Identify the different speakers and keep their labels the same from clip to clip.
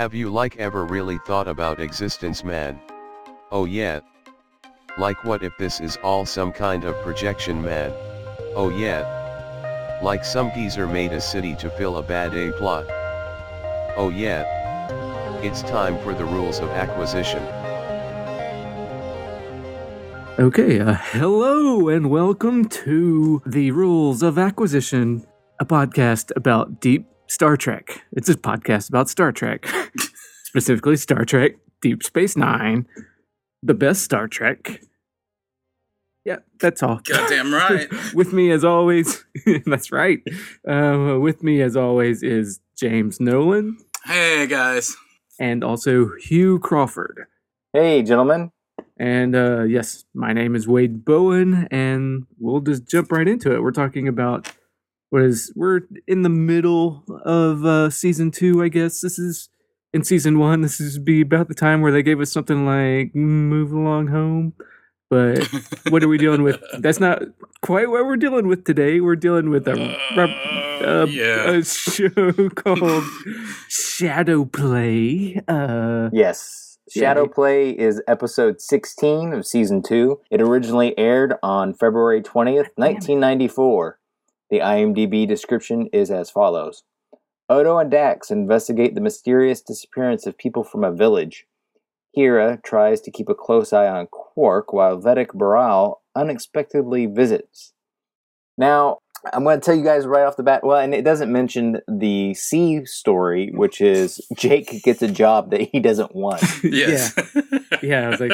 Speaker 1: Have you like ever really thought about existence man? Oh yeah. Like what if this is all some kind of projection man? Oh yeah. Like some geezer made a city to fill a bad A plot. Oh yeah. It's time for the rules of acquisition.
Speaker 2: Okay, uh, hello and welcome to the Rules of Acquisition, a podcast about deep Star Trek. It's a podcast about Star Trek, specifically Star Trek Deep Space Nine, the best Star Trek. Yeah, that's all.
Speaker 3: Goddamn right.
Speaker 2: with me as always, that's right. Uh, with me as always is James Nolan
Speaker 3: hey guys.
Speaker 2: and also Hugh Crawford.
Speaker 4: Hey, gentlemen.
Speaker 2: And uh, yes, my name is Wade Bowen, and we'll just jump right into it. We're talking about what is we're in the middle of uh, season two, I guess. This is in season one. This is be about the time where they gave us something like "Move Along Home." But what are we dealing with? That's not quite what we're dealing with today. We're dealing with a,
Speaker 3: Uh,
Speaker 2: a,
Speaker 3: yeah.
Speaker 2: a show called Shadow Play. Uh,
Speaker 4: Yes. Shadow Play is episode 16 of season 2. It originally aired on February 20th, 1994. The IMDb description is as follows Odo and Dax investigate the mysterious disappearance of people from a village. Kira tries to keep a close eye on Quark while Vedek Bareil unexpectedly visits. Now, I'm going to tell you guys right off the bat. Well, and it doesn't mention the C story, which is Jake gets a job that he doesn't want.
Speaker 3: Yes.
Speaker 2: Yeah, I was like,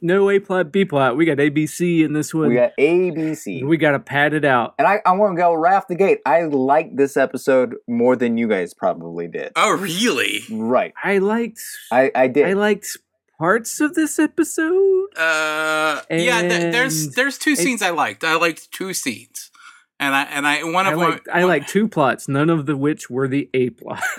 Speaker 2: no A plot, B plot. We got ABC in this one.
Speaker 4: We got ABC.
Speaker 2: we got to pad it out.
Speaker 4: and I, I want to go right off the gate. I like this episode more than you guys probably did.
Speaker 3: oh really?
Speaker 4: Right.
Speaker 2: I liked.
Speaker 4: I, I did.
Speaker 2: I liked parts of this episode.
Speaker 3: Uh yeah, th- there's there's two scenes I liked. I liked two scenes. And I and I one
Speaker 2: I
Speaker 3: of
Speaker 2: liked, I liked two plots, none of the which were the A plot.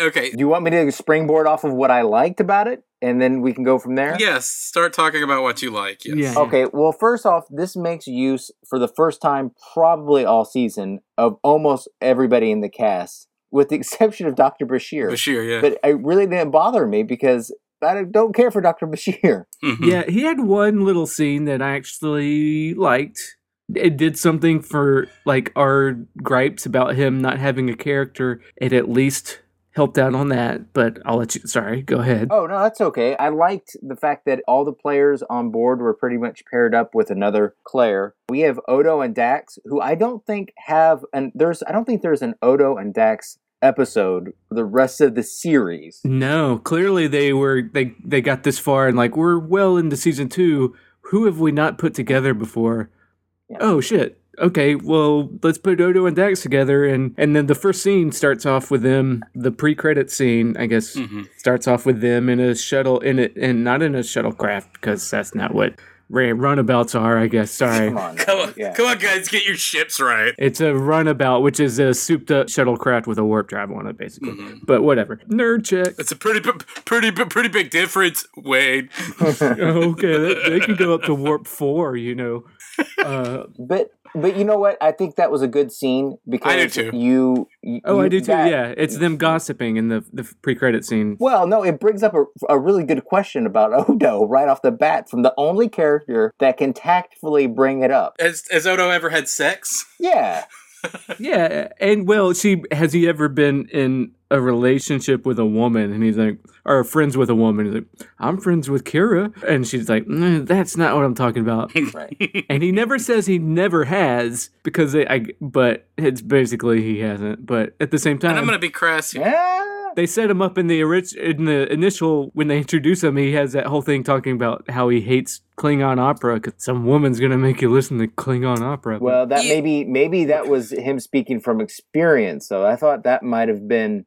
Speaker 3: okay.
Speaker 4: Do you want me to springboard off of what I liked about it? And then we can go from there?
Speaker 3: Yes, start talking about what you like. Yes.
Speaker 2: Yeah.
Speaker 4: Okay, well, first off, this makes use for the first time, probably all season, of almost everybody in the cast, with the exception of Dr. Bashir.
Speaker 3: Bashir, yeah.
Speaker 4: But it really didn't bother me because I don't care for Dr. Bashir.
Speaker 3: Mhm.
Speaker 2: yeah, he had one little scene that I actually liked. It did something for like our gripes about him not having a character. It at least helped out on that. But I'll let you. Sorry, go ahead.
Speaker 4: Oh, no, that's okay. I liked the fact that all the players on board were pretty much paired up with another Claire. We have Odo and Dax, who I don't think have, and there's, I don't think there's an Odo and Dax episode for the rest of the series.
Speaker 2: No, clearly they were they they got this far and like we're well into season two. Who have we not put together before?
Speaker 4: Yeah.
Speaker 2: Oh shit. Okay, well let's put Odo and Dax together and and then the first scene starts off with them. The pre-credit scene, I guess,
Speaker 3: Mhm.
Speaker 2: starts off with them in a shuttle in it and not in a shuttlecraft because that's not what ra- runabouts are. I guess. Sorry.
Speaker 4: Come on.
Speaker 3: Come on,
Speaker 4: Yeah.
Speaker 3: come on, guys, get your ships right.
Speaker 2: It's a runabout, which is a souped-up shuttlecraft with a warp drive on it, basically.
Speaker 3: Mhm.
Speaker 2: But whatever. Nerd check.
Speaker 3: It's a pretty, pretty, pretty big difference, Wade.
Speaker 2: okay, they, they can go up to warp four, you know. Uh,
Speaker 4: But but you know what? I think that was a good scene because
Speaker 3: I do too.
Speaker 4: you. you
Speaker 2: oh, I
Speaker 4: you-
Speaker 2: do too.
Speaker 4: that-
Speaker 2: yeah, it's them gossiping in the the pre-credit scene.
Speaker 4: Well, no, it brings up a, a really good question about Odo right off the bat from the only character that can tactfully bring it up.
Speaker 3: Has, has Odo ever had sex?
Speaker 4: Yeah.
Speaker 2: Yeah, and well, she has he ever been in a relationship with a woman? And he's like, or friends with a woman. He's like, I'm friends with Kira, and she's like, "Mm, that's not what I'm talking about.
Speaker 4: Right.
Speaker 2: and he never says he never has because I, I but it's basically he hasn't. But at the same
Speaker 3: And I'm gonna be crass here.
Speaker 4: yeah.
Speaker 2: they set him up in the orig- in the initial when they introduce him. He has that whole thing talking about how he hates Klingon opera because some woman's gonna make you listen to Klingon opera.
Speaker 4: Well, that
Speaker 3: Yeah.
Speaker 4: maybe maybe that was him speaking from experience. So I thought that might have been.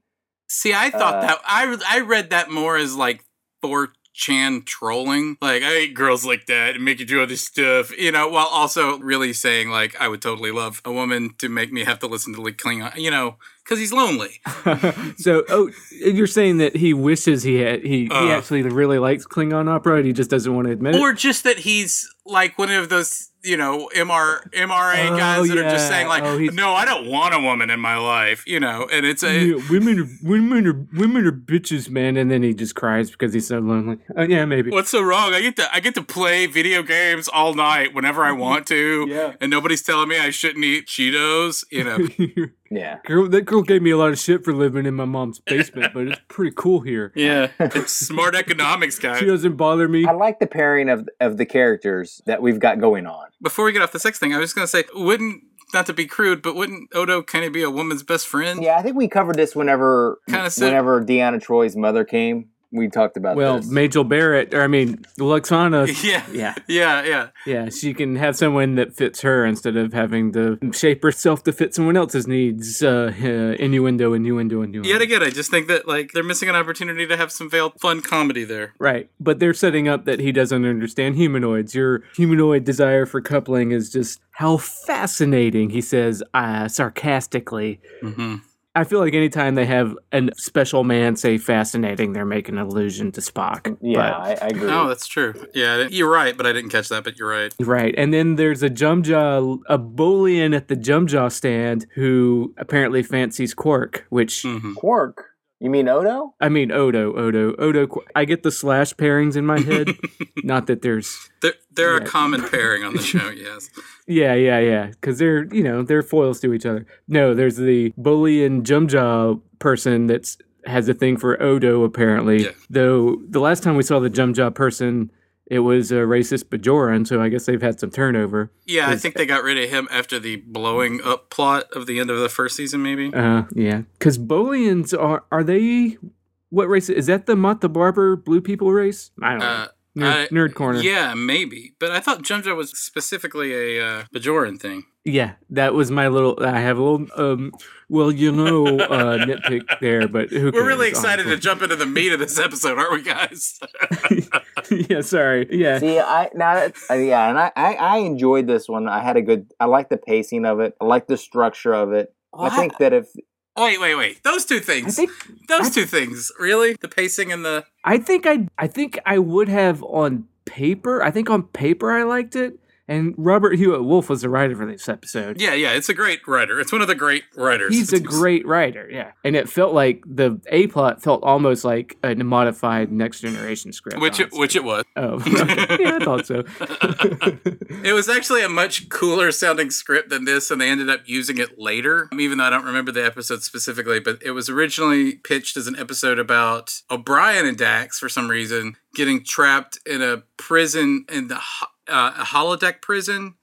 Speaker 3: See, I thought
Speaker 4: Uh,
Speaker 3: that I I read that more as like 4chan trolling. Like, I hate girls like that and make you do this stuff, you know, while also really saying, like, I would totally love a woman to make me have to listen to like Klingon, you know, because he's lonely.
Speaker 2: so, oh, you're saying that he wishes he had he, he
Speaker 3: Uh.
Speaker 2: actually really likes Klingon opera, and he just doesn't want to admit it.
Speaker 3: Or just that he's like one of those you know MR MRA
Speaker 2: Oh,
Speaker 3: guys that are just saying like,
Speaker 2: Oh,
Speaker 3: no, I don't want a woman in my life, you know, and it's a
Speaker 2: Yeah, women are women are women are bitches, man. And then he just cries because he's so lonely. Oh yeah, maybe.
Speaker 3: what's so wrong? I get to I get to play video games all night whenever I want to,
Speaker 2: Yeah.
Speaker 3: and nobody's telling me I shouldn't eat Cheetos, you know.
Speaker 4: Yeah.
Speaker 2: girl, that girl gave me a lot of shit for living in my mom's basement, but it's pretty cool here.
Speaker 3: Yeah, it's smart economics, guys.
Speaker 2: She doesn't bother me.
Speaker 4: I like the pairing of of the characters that we've got going on.
Speaker 3: Before we get off the sex thing, I was just gonna say, wouldn't not to be crude, but wouldn't Odo kind of be a woman's best friend?
Speaker 4: Yeah, I think we covered this whenever
Speaker 3: Kinda
Speaker 4: whenever Deanna Troi's mother came. We talked about
Speaker 2: Well,
Speaker 4: this.
Speaker 2: Majel Barrett, or I mean, Lwaxana.
Speaker 3: yeah,
Speaker 2: Yeah,
Speaker 3: yeah, yeah.
Speaker 2: yeah, she can have someone that fits her instead of having to shape herself to fit someone else's needs. Uh, uh, innuendo, innuendo, innuendo.
Speaker 3: Yet again, I just think that like they're missing an opportunity to have some veiled fun comedy there.
Speaker 2: Right, but they're setting up that he doesn't understand humanoids. Your humanoid desire for coupling is just how fascinating, he says uh, sarcastically.
Speaker 3: Mm-hmm.
Speaker 2: I feel like anytime they have a special man say fascinating, they're making an allusion to Spock.
Speaker 4: yeah, I, I agree.
Speaker 3: Oh, that's true. Yeah, you're right, but I didn't catch that. But you're right.
Speaker 2: Right. And then there's a Jumja, a Bolian at the Jumja stand who apparently fancies Quark, which,
Speaker 3: hmm
Speaker 4: Quark. You mean Odo?
Speaker 2: I mean, Odo, Odo, Odo. I get the slash pairings in my head. Not that there's
Speaker 3: They're, they're
Speaker 2: Yeah.
Speaker 3: a common pairing on the show. Yes.
Speaker 2: Yeah, yeah, yeah. Because they're, you know, they're foils to each other. No, there's the bully and Jumja person that's has a thing for Odo, apparently.
Speaker 3: Yeah.
Speaker 2: Though the last time we saw the Jumja person, it was a racist Bajoran, so I guess they've had some turnover.
Speaker 3: Yeah, I think they got rid of him after the blowing up plot of the end of the first season. Maybe.
Speaker 2: Uh, yeah. Because Bolians are, are they, what race? Is that the the Barber blue people race? I don't know.
Speaker 3: Uh,
Speaker 2: Nerd,
Speaker 3: I-
Speaker 2: nerd corner.
Speaker 3: Yeah, maybe. But I thought Jumja was specifically a uh, Bajoran thing.
Speaker 2: Yeah, that was my little. I have a little. Um, well, you know, uh, nitpick there, but who
Speaker 3: We're really
Speaker 2: cares,
Speaker 3: excited to jump into the meat of this episode, aren't we, guys?
Speaker 2: yeah, sorry. Yeah,
Speaker 4: See, I now that- uh, yeah, and I, I I enjoyed this one. I had a good. I like the pacing of it. I like the structure of it. I think that if
Speaker 3: Wait, wait, wait. Those two
Speaker 2: I
Speaker 3: things.
Speaker 2: think
Speaker 3: Those
Speaker 2: I-
Speaker 3: two things. Really? The pacing and the.
Speaker 2: I think I I think I would have on paper. I think on paper I liked it. And Robert Hewitt Wolfe was the writer for this episode.
Speaker 3: Yeah, yeah. It's a great writer. It's one of the great writers.
Speaker 2: He's a great writer, yeah. And it felt like the A plot felt almost like a modified Next Generation script.
Speaker 3: Which it, which it was.
Speaker 2: oh, okay. yeah, I thought so.
Speaker 3: It was actually a much cooler sounding script than this, and they ended up using it later. Um, even though I don't remember the episode specifically, but it was originally pitched as an episode about O'Brien and Dax for some reason getting trapped in a prison in the uh, a holodeck prison.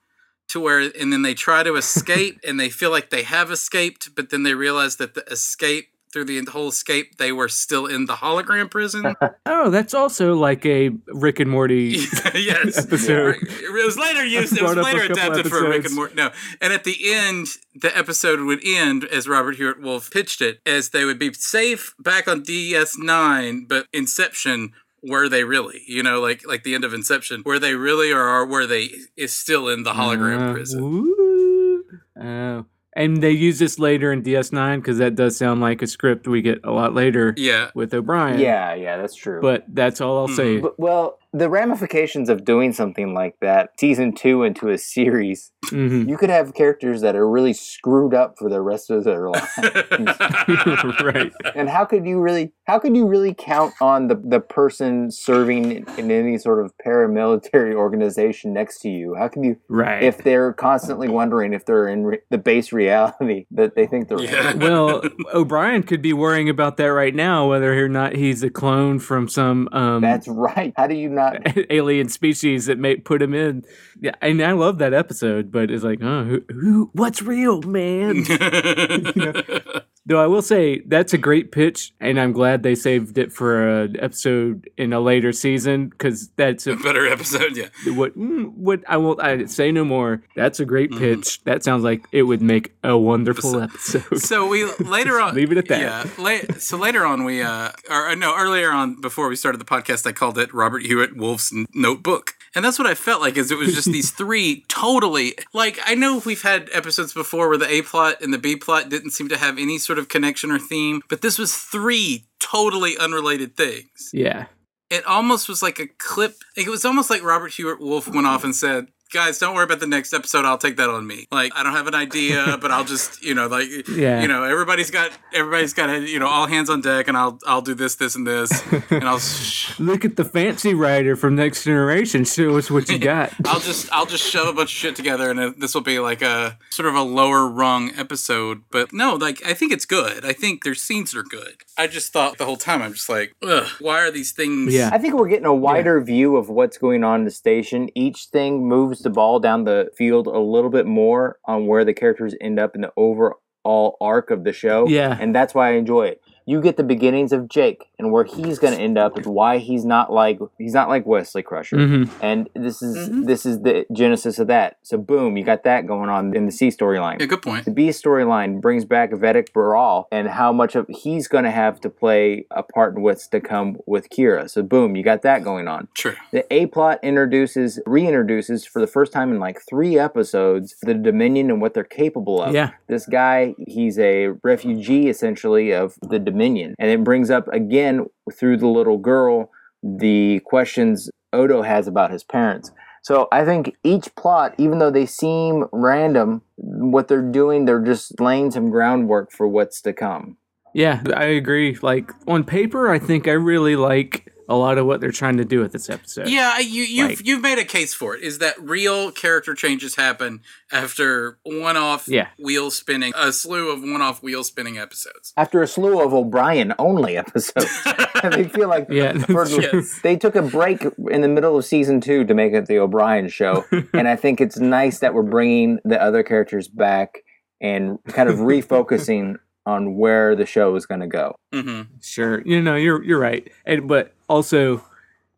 Speaker 3: To where, and then they try to escape, and they feel like they have escaped, but then they realize that the escape through the whole escape, they were still in the hologram prison.
Speaker 2: oh, that's also like a Rick and Morty.
Speaker 3: yes.
Speaker 2: episode.
Speaker 3: It was later used. It was
Speaker 2: a
Speaker 3: later adapted for Rick and. Morty. No, and at the end, the episode would end as Robert Hewitt Wolfe pitched it, as they would be safe back on DS9, but Inception. Were they really? You know, like like the end of Inception, were they really, or are were they is still in the hologram
Speaker 2: Uh,
Speaker 3: prison?
Speaker 2: woo. Oh. And they use this later in DS9 because that does sound like a script we get a lot later
Speaker 3: Yeah,
Speaker 2: with O'Brien.
Speaker 4: yeah, yeah, that's true.
Speaker 2: But that's all I'll say.
Speaker 4: But- well, the ramifications of doing something like that, season two into a series,
Speaker 2: Mhm.
Speaker 4: you could have characters that are really screwed up for the rest of their life.
Speaker 2: right.
Speaker 4: and how could you really how could you really count on the, the person serving in, in any sort of paramilitary organization next to you how can you
Speaker 2: Right.
Speaker 4: if they're constantly wondering if they're in re- the base reality that they think they're
Speaker 3: Yeah.
Speaker 4: in?
Speaker 2: well, O'Brien could be worrying about that right now, whether or not he's a clone from some um,
Speaker 4: that's right how do you not
Speaker 2: alien species that may put him in. Yeah, and I love that episode, but it's like, oh, who, who what's real, man? Though I will say that's a great pitch, and I'm glad they saved it for an episode in a later season because that's a,
Speaker 3: better episode. Yeah.
Speaker 2: what mm, what I won't I say no more. That's a great
Speaker 3: Mhm.
Speaker 2: pitch. That sounds like it would make a wonderful episode.
Speaker 3: So we later on
Speaker 2: Leave it at that.
Speaker 3: Yeah. La- so later on we uh or no earlier on before we started the podcast I called it Robert Hewitt Wolfe's Notebook. And that's what I felt like is it was just these three totally like I know we've had episodes before where the A plot and the B plot didn't seem to have any sort of connection or theme, but this was three totally unrelated things.
Speaker 2: yeah,
Speaker 3: It almost was like a clip. It was almost like Robert Hewitt Wolfe went off and said, guys, don't worry about the next episode. I'll take that on me. Like, I don't have an idea, but I'll just, you know, like,
Speaker 2: Yeah.
Speaker 3: you know, everybody's got, everybody's got, you know, all hands on deck, and I'll, I'll do this, this, and this, and I'll, sh-
Speaker 2: Look at the fancy writer from Next Generation. Show us what you got.
Speaker 3: I'll just, I'll just shove a bunch of shit together, and it- this will be like a sort of a lower rung episode. But no, like, I think it's good. I think their scenes are good. I just thought the whole time, I'm just like, ugh, why are these things?
Speaker 2: Yeah.
Speaker 4: I think we're getting a wider view of what's going on in the station. Each thing moves the ball down the field a little bit more on where the characters end up in the overall arc of the show.
Speaker 2: Yeah.
Speaker 4: And that's why I enjoy it. You get the beginnings of Jake and where he's going to end up and why he's not like he's not like Wesley Crusher.
Speaker 2: Mhm.
Speaker 4: And this is
Speaker 3: Mhm.
Speaker 4: this is the genesis of that. So boom, you got that going on in the C storyline.
Speaker 3: Yeah, good point.
Speaker 4: The B storyline brings back Vedek Bareil and how much of he's going to have to play a part in what's to come with Kira. So boom, you got that going on.
Speaker 3: True.
Speaker 4: The A plot introduces, reintroduces for the first time in like three episodes the Dominion and what they're capable of.
Speaker 2: Yeah.
Speaker 4: This guy, he's a refugee essentially of the Dominion. And it brings up again through the little girl the questions Odo has about his parents. So I think each plot, even though they seem random, what they're doing, they're just laying some groundwork for what's to come.
Speaker 2: Yeah, I agree. Like on paper, I think I really like a lot of what they're trying to do with this episode.
Speaker 3: Yeah, you you've
Speaker 2: Like-
Speaker 3: you've made a case for it. Is that real character changes happen after one-off
Speaker 2: Yeah.
Speaker 3: wheel spinning, a slew of one-off wheel spinning episodes?
Speaker 4: After a slew of O'Brien only episodes, they feel like
Speaker 2: Yeah,
Speaker 4: for-
Speaker 3: Yes.
Speaker 4: they took a break in the middle of season two to make it the O'Brien show, and I think it's nice that we're bringing the other characters back and kind of refocusing on where the show is going to go.
Speaker 3: hmm
Speaker 2: Sure. You know, you're you're right. And but also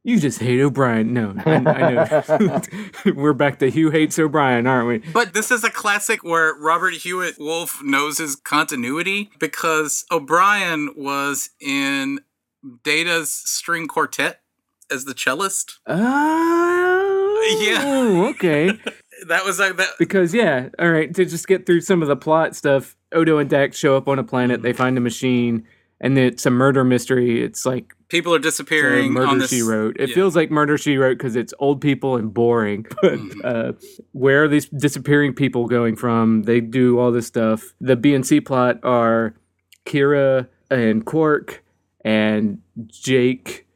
Speaker 2: you just hate O'Brien. No, I, I know. We're back to Hugh hates O'Brien, aren't we?
Speaker 3: But this is a classic where Robert Hewitt Wolfe knows his continuity because O'Brien was in Data's string quartet as the cellist.
Speaker 2: Oh,
Speaker 3: Yeah.
Speaker 2: Okay.
Speaker 3: That was like that.
Speaker 2: Because yeah, all right. To just get through some of the plot stuff, Odo and Dax show up on a planet. They find a machine, and it's a murder mystery. It's like
Speaker 3: People are disappearing on
Speaker 2: Murder
Speaker 3: this.
Speaker 2: She Wrote. It
Speaker 3: yeah.
Speaker 2: feels like Murder She Wrote because it's old people and boring. But
Speaker 3: Mhm.
Speaker 2: uh, where are these disappearing people going from? They do all this stuff. The B and C plot are Kira and Quark and Jake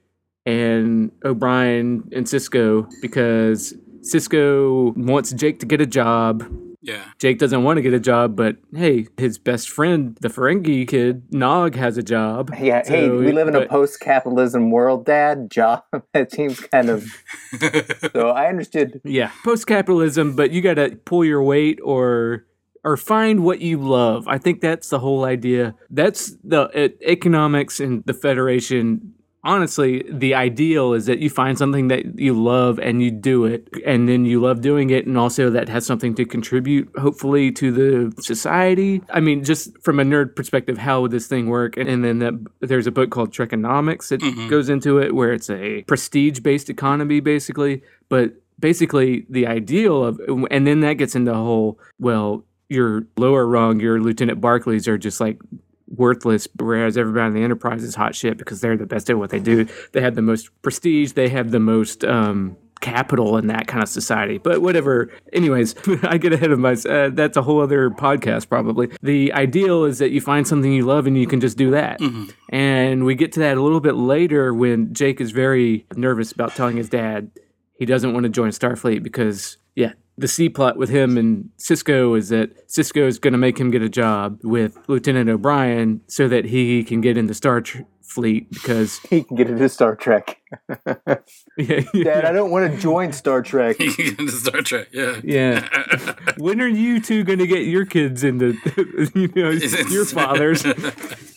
Speaker 2: and O'Brien and Sisko because Sisko wants Jake to get a job.
Speaker 3: Yeah.
Speaker 2: Jake doesn't want to get a job, but hey, his best friend, the Ferengi kid, Nog, has a job.
Speaker 4: Yeah, hey, we live in a post-capitalism world, Dad. Job. It seems kind of. So I understood.
Speaker 2: Yeah, post capitalism, but you got to pull your weight or or find what you love. I think that's the whole idea. That's the uh, economics in the Federation. Honestly, the ideal is that you find something that you love and you do it, and then you love doing it, and also that has something to contribute, hopefully, to the society. I mean, just from a nerd perspective, how would this thing work? And, and then that, there's a book called Trekonomics that
Speaker 3: Mhm.
Speaker 2: goes into it, where it's a prestige-based economy, basically. But basically, the ideal of, and then that gets into the whole, well, your lower rung, your Lieutenant Barclays are just like worthless, whereas everybody in the Enterprise is hot shit because they're the best at what they do. They have the most prestige. They have the most um, capital in that kind of society. But whatever. Anyways, I get ahead of myself. Uh, that's a whole other podcast, probably. The ideal is that you find something you love and you can just do that.
Speaker 3: Mhm.
Speaker 2: And we get to that a little bit later when Jake is very nervous about telling his dad he doesn't want to join Starfleet because, yeah, the C plot with him and Sisko is that Sisko is going to make him get a job with Lieutenant O'Brien so that he can get into Star Tr- Fleet because,
Speaker 4: He can get into Star Trek.
Speaker 2: yeah,
Speaker 4: Dad, I don't want to join Star Trek.
Speaker 3: Into Star Trek. Yeah.
Speaker 2: yeah. when are you two going to get your kids into, you know, your fathers?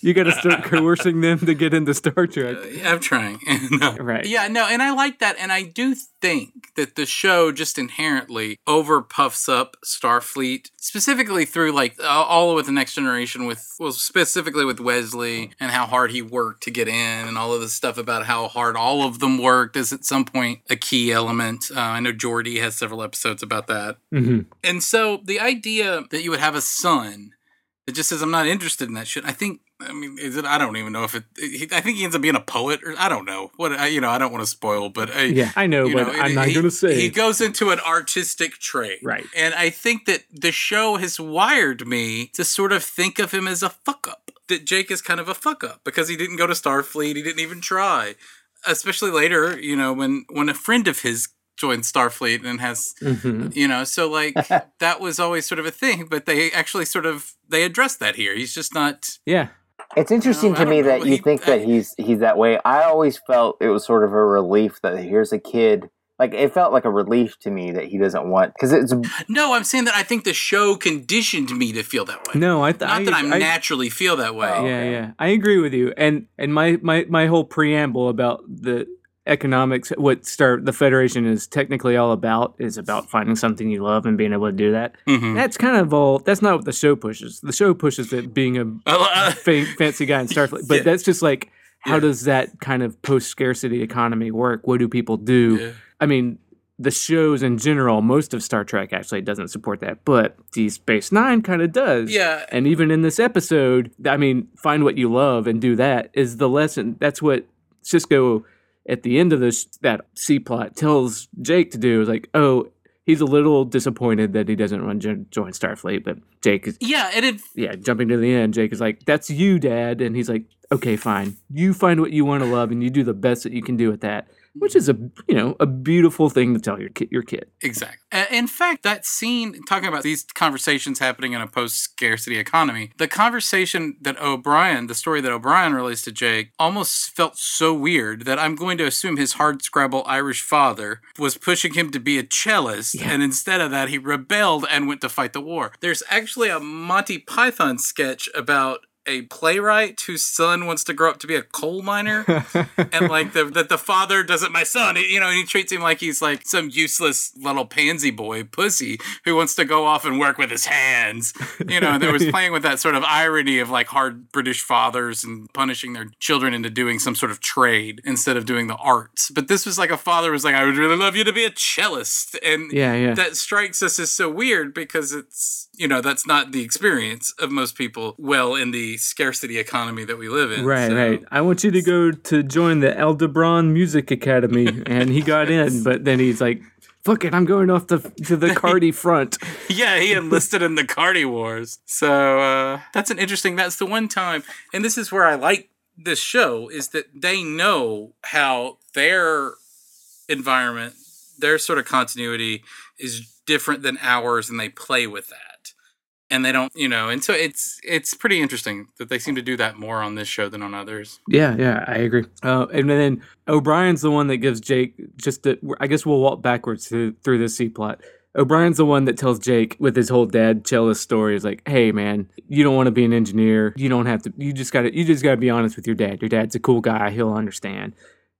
Speaker 2: You got to start coercing them to get into Star Trek.
Speaker 3: Yeah, I'm trying. No.
Speaker 2: Right.
Speaker 3: Yeah, no, and I like that, and I do think that the show just inherently over puffs up Starfleet, specifically through like uh, all with the Next Generation, with well, specifically with Wesley and how hard he worked to get in, and all of this stuff about how hard all of them worked is at some point a key element. Uh, I know Geordi has several episodes about that.
Speaker 2: hmm
Speaker 3: And so the idea that you would have a son that just says, I'm not interested in that shit, I think I mean, is it? I don't even know if it. He, I think he ends up being a poet, or I don't know what. I, you know, I don't want to spoil, but I,
Speaker 2: Yeah, I know, but
Speaker 3: know,
Speaker 2: I'm
Speaker 3: it-
Speaker 2: not going to say.
Speaker 3: He goes into an artistic trade,
Speaker 2: Right.
Speaker 3: And I think that the show has wired me to sort of think of him as a fuck up. That Jake is kind of a fuck up because he didn't go to Starfleet. He didn't even try. Especially later, you know, when when a friend of his joined Starfleet and has
Speaker 2: Mhm.
Speaker 3: you know so like that was always sort of a thing but they actually sort of they addressed that here he's just not
Speaker 2: Yeah,
Speaker 4: It's interesting
Speaker 3: No, I
Speaker 4: to me
Speaker 3: know.
Speaker 4: that you
Speaker 3: He-
Speaker 4: think that he's he's that way. I always felt it was sort of a relief that here's a kid. Like it felt like a relief to me that he doesn't want because it's
Speaker 3: no i'm saying that i think the show conditioned me to feel that way
Speaker 2: no, I th-
Speaker 3: not
Speaker 2: I,
Speaker 3: that i'm
Speaker 2: I,
Speaker 3: naturally feel that way
Speaker 4: Oh.
Speaker 2: yeah,
Speaker 4: okay.
Speaker 2: yeah, I agree with you. And and my my my whole preamble about the economics, what Star the Federation is technically all about, is about finding something you love and being able to do that.
Speaker 3: Mhm.
Speaker 2: That's kind of all. That's not what the show pushes. The show pushes that being a
Speaker 3: Uh,
Speaker 2: fa- fancy guy in Starfleet, but
Speaker 3: Yeah.
Speaker 2: that's just like how
Speaker 3: Yeah.
Speaker 2: does that kind of post scarcity economy work? What do people do?
Speaker 3: yeah.
Speaker 2: I mean, the shows in general, most of Star Trek actually doesn't support that, but Deep Space Nine kind of does.
Speaker 3: Yeah.
Speaker 2: And even in this episode, I mean, find what you love and do that is the lesson. That's what Sisko at the end of this that C plot tells Jake to do. Is like, oh, he's a little disappointed that he doesn't run join Starfleet, but Jake is
Speaker 3: yeah and it
Speaker 2: yeah, jumping to the end. Jake is like, that's you, Dad, and he's like, okay, fine. You find what you want to love, and you do the best that you can do with that. Which is a you know a beautiful thing to tell your kid. Your kid.
Speaker 3: Exactly. In fact, that scene talking about these conversations happening in a post-scarcity economy, the conversation that O'Brien, the story that O'Brien relates to Jake, almost felt so weird that I'm going to assume his hard scrabble Irish father was pushing him to be a cellist,
Speaker 2: Yeah.
Speaker 3: and instead of that, he rebelled and went to fight the war. There's actually a Monty Python sketch about a playwright whose son wants to grow up to be a coal miner. And like the that the father doesn't my son you know and he treats him like he's like some useless little pansy boy pussy who wants to go off and work with his hands. You know and there was playing with that sort of irony of like hard british fathers and punishing their children into doing some sort of trade instead of doing the arts. But this was like a father was like i would really love you to be a cellist. And
Speaker 2: yeah, yeah.
Speaker 3: that strikes us as so weird because it's you know that's not the experience of most people well in the scarcity economy that we live in
Speaker 2: Right,
Speaker 3: So-
Speaker 2: right. I want you to go to join the Aldebaran Music Academy, and he got in, but then he's like, "Fuck it, I'm going off the to the Cardi front."
Speaker 3: yeah, he enlisted in the Cardi Wars. So uh, that's an interesting. That's the one time, and this is where I like this show is that they know how their environment, their sort of continuity is different than ours, and they play with that. And they don't, you know, and so it's it's pretty interesting that they seem to do that more on this show than on others.
Speaker 2: Yeah, yeah, I agree. Uh, and then O'Brien's the one that gives Jake just. The, I guess we'll walk backwards through, through this C plot. O'Brien's the one that tells Jake with his whole dad cellist story. Is like, hey man, you don't want to be an engineer. You don't have to. You just got to. You just got to be honest with your dad. Your dad's a cool guy. He'll understand.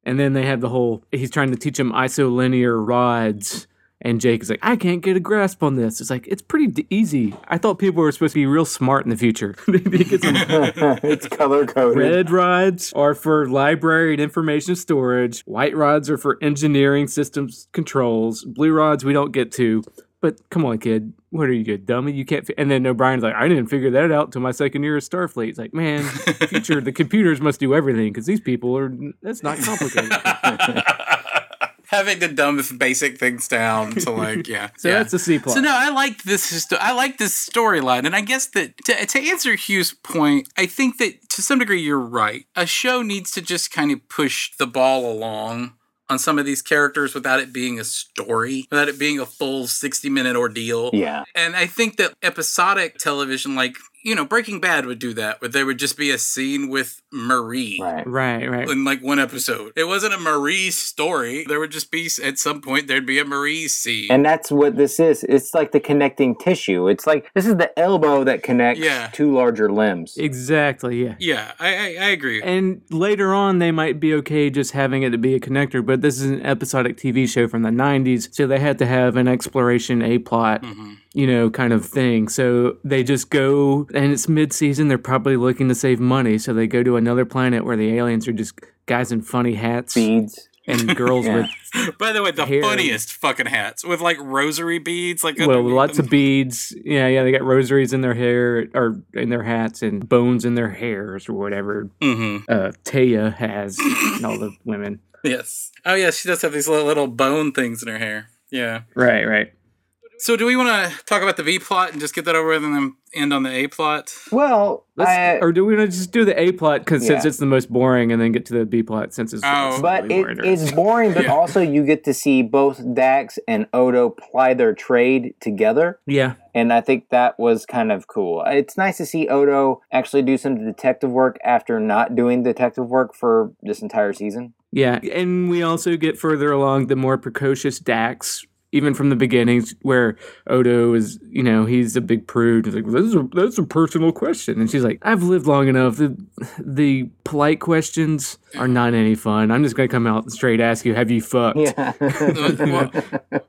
Speaker 2: And then they have the whole. He's trying to teach him isolinear rods. And Jake is like, I can't get a grasp on this. It's like, it's pretty d- easy. I thought people were supposed to be real smart in the future.
Speaker 4: it's color coded.
Speaker 2: Red rods are for library and information storage. White rods are for engineering systems controls. Blue rods we don't get to. But come on, kid. What are you, a dummy? You can't. Fi-. And then O'Brien's like, I didn't figure that out till my second year of Starfleet. It's like, man, future, the computers must do everything because these people are. That's not complicated.
Speaker 3: Having to dumb basic things down to like, yeah.
Speaker 2: So
Speaker 3: yeah.
Speaker 2: that's a C plot.
Speaker 3: So no, I like this. histo- I like this storyline, and I guess that to, to answer Hugh's point, I think that to some degree you're right. A show needs to just kind of push the ball along on some of these characters without it being a story, without it being a full sixty minute ordeal.
Speaker 4: Yeah.
Speaker 3: And I think that episodic television, like you know, Breaking Bad would do that, where there would just be a scene with Marie
Speaker 4: Right.
Speaker 2: right, right.
Speaker 3: in like one episode. It wasn't a Marie story. There would just be at some point there'd be a Marie scene.
Speaker 4: And that's what this is. It's like the connecting tissue. It's like this is the elbow that connects
Speaker 3: Yeah.
Speaker 4: two larger limbs.
Speaker 2: Exactly, yeah.
Speaker 3: yeah, I, I I agree.
Speaker 2: And later on, they might be okay just having it to be a connector, but this is an episodic TV show from the 90s, so they had to have an exploration, a plot,
Speaker 3: Mhm.
Speaker 2: You know, kind of thing. So they just go, and it's mid season, they're probably looking to save money, so they go to another planet where the aliens are just guys in funny hats.
Speaker 4: Beads.
Speaker 2: and girls
Speaker 4: Yeah.
Speaker 2: with
Speaker 3: By the way, the
Speaker 2: Hair.
Speaker 3: funniest fucking hats with like rosary beads, like
Speaker 2: well lots
Speaker 3: them.
Speaker 2: of beads. Yeah, yeah, they got rosaries in their hair or in their hats and bones in their hairs or whatever.
Speaker 3: Mhm.
Speaker 2: Uh, Taya has and all the women.
Speaker 3: Yes. Oh yeah, she does have these little, little bone things in her hair. Yeah.
Speaker 2: Right, right.
Speaker 3: So do we want to talk about the V plot and just get that over with and then end on the A plot?
Speaker 4: Well, I,
Speaker 2: or do we want to just do the A plot because since it's the most boring, and then get to the B plot since it's,
Speaker 3: Oh.
Speaker 2: it's
Speaker 4: but
Speaker 2: slightly more
Speaker 4: it, it's boring. But
Speaker 3: Yeah.
Speaker 4: also, you get to see both Dax and Odo ply their trade together.
Speaker 2: yeah,
Speaker 4: and I think that was kind of cool. It's nice to see Odo actually do some detective work after not doing detective work for this entire season.
Speaker 2: yeah, and we also get further along the more precocious Dax. Even from the beginnings, where Odo is, you know, he's a big prude. He's like, "That's a that's a personal question," and she's like, "I've lived long enough. The the polite questions are not any fun. I'm just gonna come out and straight ask you, have you fucked?"
Speaker 4: Yeah,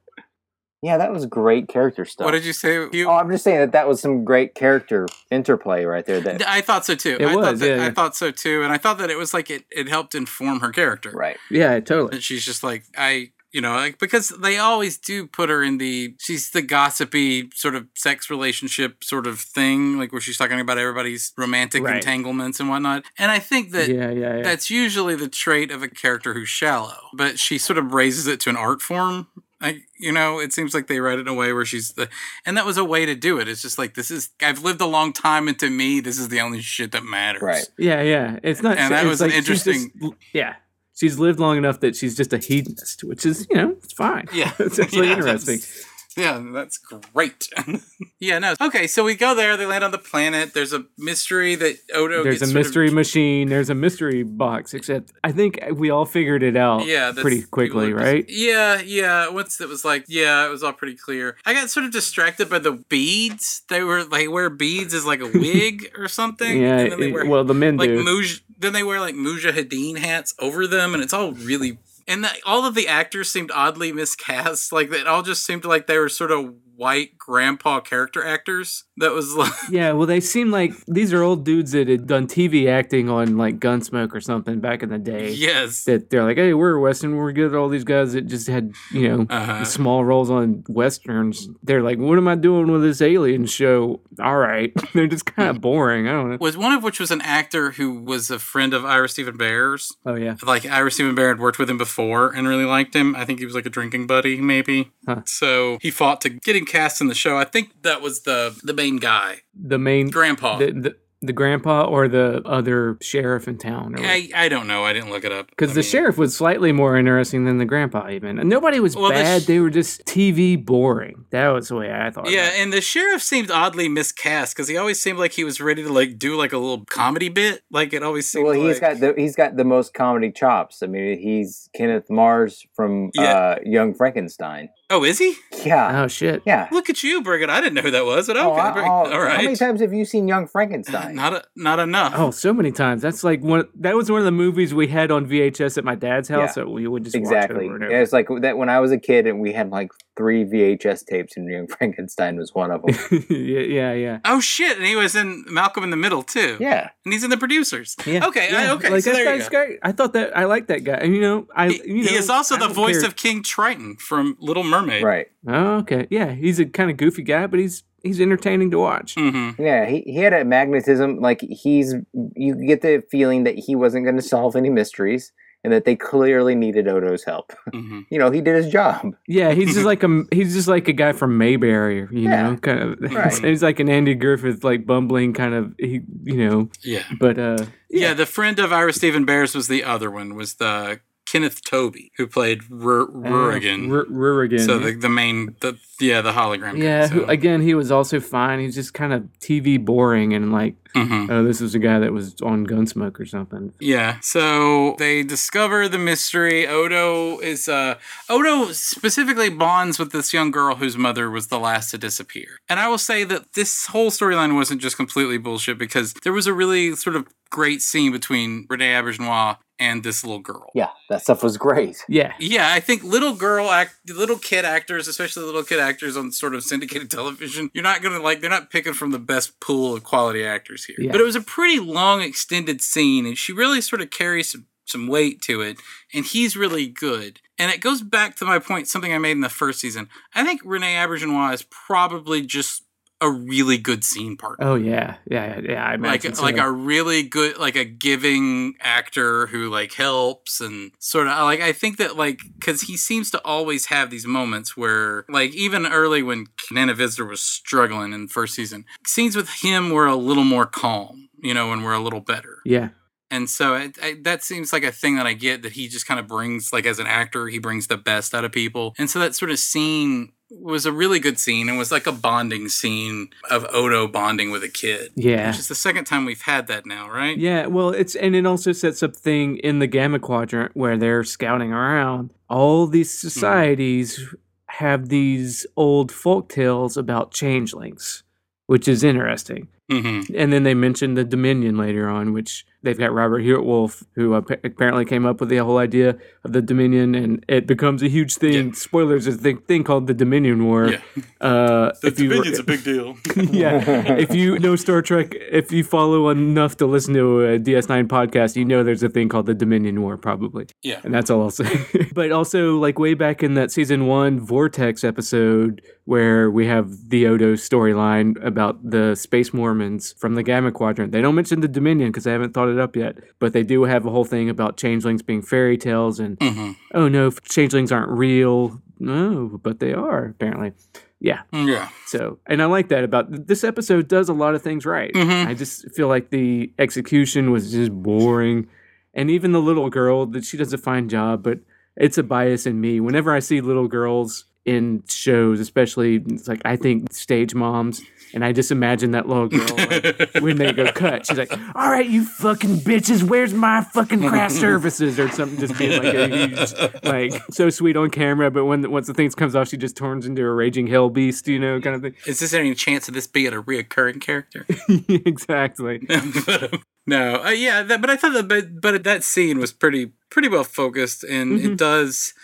Speaker 4: yeah, that was great character stuff.
Speaker 3: What did you say? You,
Speaker 4: Oh, I'm just saying that that was some great character interplay right there. That
Speaker 3: I thought so too.
Speaker 2: It
Speaker 3: I thought
Speaker 2: was,
Speaker 3: that,
Speaker 2: yeah,
Speaker 3: I thought so too, and I thought that it was like it, it helped inform her character.
Speaker 4: right.
Speaker 2: Yeah, totally.
Speaker 3: And she's just like I, you know, like because they always do put her in the she's the gossipy sort of sex relationship sort of thing, like where she's talking about everybody's romantic
Speaker 2: Right.
Speaker 3: entanglements and whatnot. And I think that
Speaker 2: yeah, yeah, yeah.
Speaker 3: that's usually the trait of a character who's shallow, but she sort of raises it to an art form. I, you know, it seems like they write it in a way where she's the, and that was a way to do it. It's just like this is I've lived a long time, and to me, this is the only shit that matters.
Speaker 4: Right.
Speaker 2: Yeah, yeah. It's not.
Speaker 3: And that
Speaker 2: it's
Speaker 3: was an
Speaker 2: she's just-
Speaker 3: interesting-
Speaker 2: yeah, she's lived long enough that she's just a hedonist, which is you know it's fine.
Speaker 3: Yeah,
Speaker 2: it's actually
Speaker 3: Yeah,
Speaker 2: interesting.
Speaker 3: that's- Yeah, that's great. yeah, no. Okay, so we go there. They land on the planet. There's a mystery that Odo.
Speaker 2: There's
Speaker 3: gets
Speaker 2: a
Speaker 3: sort of-
Speaker 2: mystery machine. There's a mystery box. Except I think we all figured it out.
Speaker 3: yeah,
Speaker 2: pretty quickly, right?
Speaker 3: just- yeah, yeah. Once it was like, yeah, it was all pretty clear. I got sort of distracted by the beads. They were like wear beads as like a wig or something.
Speaker 2: Yeah.
Speaker 3: and then they
Speaker 2: it-
Speaker 3: wear
Speaker 2: well, the men
Speaker 3: like
Speaker 2: do.
Speaker 3: muj- then they wear like mujahideen hats over them, and it's all really. And the, all of the actors seemed oddly miscast. Like it all just seemed like they were sort of white grandpa character actors. That was like.
Speaker 2: yeah, well, they seem like these are old dudes that had done TV acting on like Gunsmoke or something back in the day.
Speaker 3: Yes.
Speaker 2: That they're like, hey, we're Western. We're good at all these guys that just had, you know,
Speaker 3: Uh-huh.
Speaker 2: small roles on westerns. They're like, what am I doing with this alien show? All right, they're just kind of boring. I don't know.
Speaker 3: Was one of which was an actor who was a friend of Ira Steven Behr's.
Speaker 2: Oh yeah,
Speaker 3: Like Ira Steven Behr had worked with him before and really liked him. I think he was like a drinking buddy, maybe.
Speaker 2: Huh.
Speaker 3: So he fought to get him cast in the show. I think that was the the main guy,
Speaker 2: the main
Speaker 3: Grandpa.
Speaker 2: the, the the grandpa or the other sheriff in town.
Speaker 3: I, I don't know. I didn't look it up.
Speaker 2: Because the
Speaker 3: mean-
Speaker 2: sheriff was slightly more interesting than the grandpa, even. And nobody was
Speaker 3: Well, the
Speaker 2: bad.
Speaker 3: sh-
Speaker 2: they were just TV boring. That was the way I thought.
Speaker 3: Yeah,
Speaker 2: about
Speaker 3: and the sheriff seemed oddly miscast because he always seemed like he was ready to like do like a little comedy bit. Like it always seemed.
Speaker 4: Well, he's
Speaker 3: like-
Speaker 4: got the he's got the most comedy chops. I mean, he's Kenneth Mars from
Speaker 3: Yeah.
Speaker 4: uh, Young Frankenstein.
Speaker 3: Oh, is he?
Speaker 4: Yeah,
Speaker 2: Oh shit.
Speaker 4: yeah.
Speaker 3: Look at you, Brigham. I didn't know who that was, but okay.
Speaker 4: Oh, I-
Speaker 3: Brig-
Speaker 4: oh,
Speaker 3: all
Speaker 4: How many times have you seen Young Frankenstein?
Speaker 3: Not a, not enough.
Speaker 2: Oh, so many times. That's like one. That was one of the movies we had on VHS at my dad's house.
Speaker 4: Yeah.
Speaker 2: So we would just
Speaker 4: exactly.
Speaker 2: watch over and
Speaker 4: Yeah,
Speaker 2: over.
Speaker 4: it's like that when I was a kid and we had like three VHS tapes, and Young Frankenstein was one of them.
Speaker 2: yeah, yeah, yeah.
Speaker 3: Oh shit! And he was in Malcolm in the Middle too.
Speaker 4: yeah,
Speaker 3: and he's in the producers.
Speaker 2: Yeah,
Speaker 3: Okay, I-
Speaker 2: yeah.
Speaker 3: okay.
Speaker 2: Like
Speaker 3: so
Speaker 2: that
Speaker 3: there you
Speaker 2: guy's
Speaker 3: go.
Speaker 2: great. I thought that I like that guy. And you know, I
Speaker 3: He,
Speaker 2: you know,
Speaker 3: he is also
Speaker 2: I
Speaker 3: the voice
Speaker 2: care.
Speaker 3: of King Triton from Little Mermaid.
Speaker 4: right.
Speaker 2: Oh, okay. Yeah, he's a kind of goofy guy, but he's he's entertaining to watch.
Speaker 3: hmm
Speaker 4: Yeah, he, he had a magnetism. Like he's, you get the feeling that he wasn't going to solve any mysteries, and that they clearly needed Odo's help.
Speaker 3: hmm
Speaker 4: you know, he did his job.
Speaker 2: Yeah, he's just like a he's just like a guy from Mayberry, you
Speaker 4: Yeah,
Speaker 2: know, kind of.
Speaker 4: right.
Speaker 2: He's like an Andy Griffith, like bumbling kind of, he, you know.
Speaker 3: Yeah.
Speaker 2: But uh,
Speaker 3: yeah, The friend of Ira Steven Behr's was the other one. Was the Kenneth Tobey who played Rur- Rurigan.
Speaker 2: Uh, R- Rurigan.
Speaker 3: so the the main the yeah the hologram.
Speaker 2: yeah,
Speaker 3: Guy,
Speaker 2: who, again, he was also fine. He's just kind of TV boring and like,
Speaker 3: Mhm.
Speaker 2: oh, this was a guy that was on Gunsmoke or something.
Speaker 3: Yeah, so they discover the mystery. Odo is uh Odo specifically bonds with this young girl whose mother was the last to disappear. And I will say that this whole storyline wasn't just completely bullshit because there was a really sort of great scene between Renee Auberjonois and this little girl.
Speaker 4: Yeah, that stuff was great.
Speaker 2: Yeah,
Speaker 3: Yeah, I think little girl act, little kid actors, especially little kid actors on sort of syndicated television, you're not gonna like. They're not picking from the best pool of quality actors here.
Speaker 2: Yeah.
Speaker 3: But it was a pretty long, extended scene, and she really sort of carries some some weight to it, and he's really good. And it goes back to my point, something I made in the first season. I think Renee Auberjonois is probably just a really good scene partner.
Speaker 2: Oh yeah, yeah, yeah. I
Speaker 3: like
Speaker 2: so.
Speaker 3: like a really good like a giving actor who like helps and sort of like I think that like because he seems to always have these moments where like even early when Nana Visitor was struggling in the first season, scenes with him were a little more calm, you know, and were a little better.
Speaker 2: yeah,
Speaker 3: And so I, I, that seems like a thing that I get that he just kind of brings, like as an actor, he brings the best out of people. And so that sort of scene was a really good scene and was like a bonding scene of Odo bonding with a kid.
Speaker 2: yeah.
Speaker 3: Which is the second time we've had that now, right?
Speaker 2: Yeah, well, it's and it also sets up thing in the Gamma Quadrant where they're scouting around. All these
Speaker 3: Mm-hmm.
Speaker 2: societies have these old folk tales about changelings, which is interesting.
Speaker 3: hmm
Speaker 2: And then they mentioned the Dominion later on, which they've got Robert Hewitt Wolfe, who appa- apparently came up with the whole idea of the Dominion, and it becomes a huge thing.
Speaker 3: Yeah.
Speaker 2: Spoilers: there's a thing, thing called the Dominion War.
Speaker 3: Yeah.
Speaker 2: Uh,
Speaker 3: The Dominion's a big deal.
Speaker 2: yeah, if you know Star Trek, if you follow enough to listen to a DS9 podcast, you know there's a thing called the Dominion War, probably.
Speaker 3: Yeah.
Speaker 2: And that's all I'll say. but also, like way back in that season one Vortex episode, where we have the Odo storyline about the space Mormons from the Gamma Quadrant, they don't mention the Dominion because they haven't thought it up yet. But they do have a whole thing about changelings being fairy tales and,
Speaker 3: hmm
Speaker 2: oh no, changelings aren't real. No, but they are, apparently. Yeah.
Speaker 3: Yeah.
Speaker 2: So, and I like that about this episode does a lot of things right.
Speaker 3: Mhm.
Speaker 2: I just feel like the execution was just boring. And even the little girl that she does a fine job, but it's a bias in me. Whenever I see little girls in shows, especially it's like I think stage moms, and I just imagine that little girl like, when they go cut, she's like, "All right, you fucking bitches, where's my fucking craft services?" or something, just being like a huge, like so sweet on camera, but when once the thing comes off, she just turns into a raging hell beast, you know, kind of thing.
Speaker 3: Is this any chance of this being a reoccurring character?
Speaker 2: exactly.
Speaker 3: But, um, no, uh, yeah, that, but I thought that, but, but that scene was pretty pretty well focused, and
Speaker 2: Mhm.
Speaker 3: it does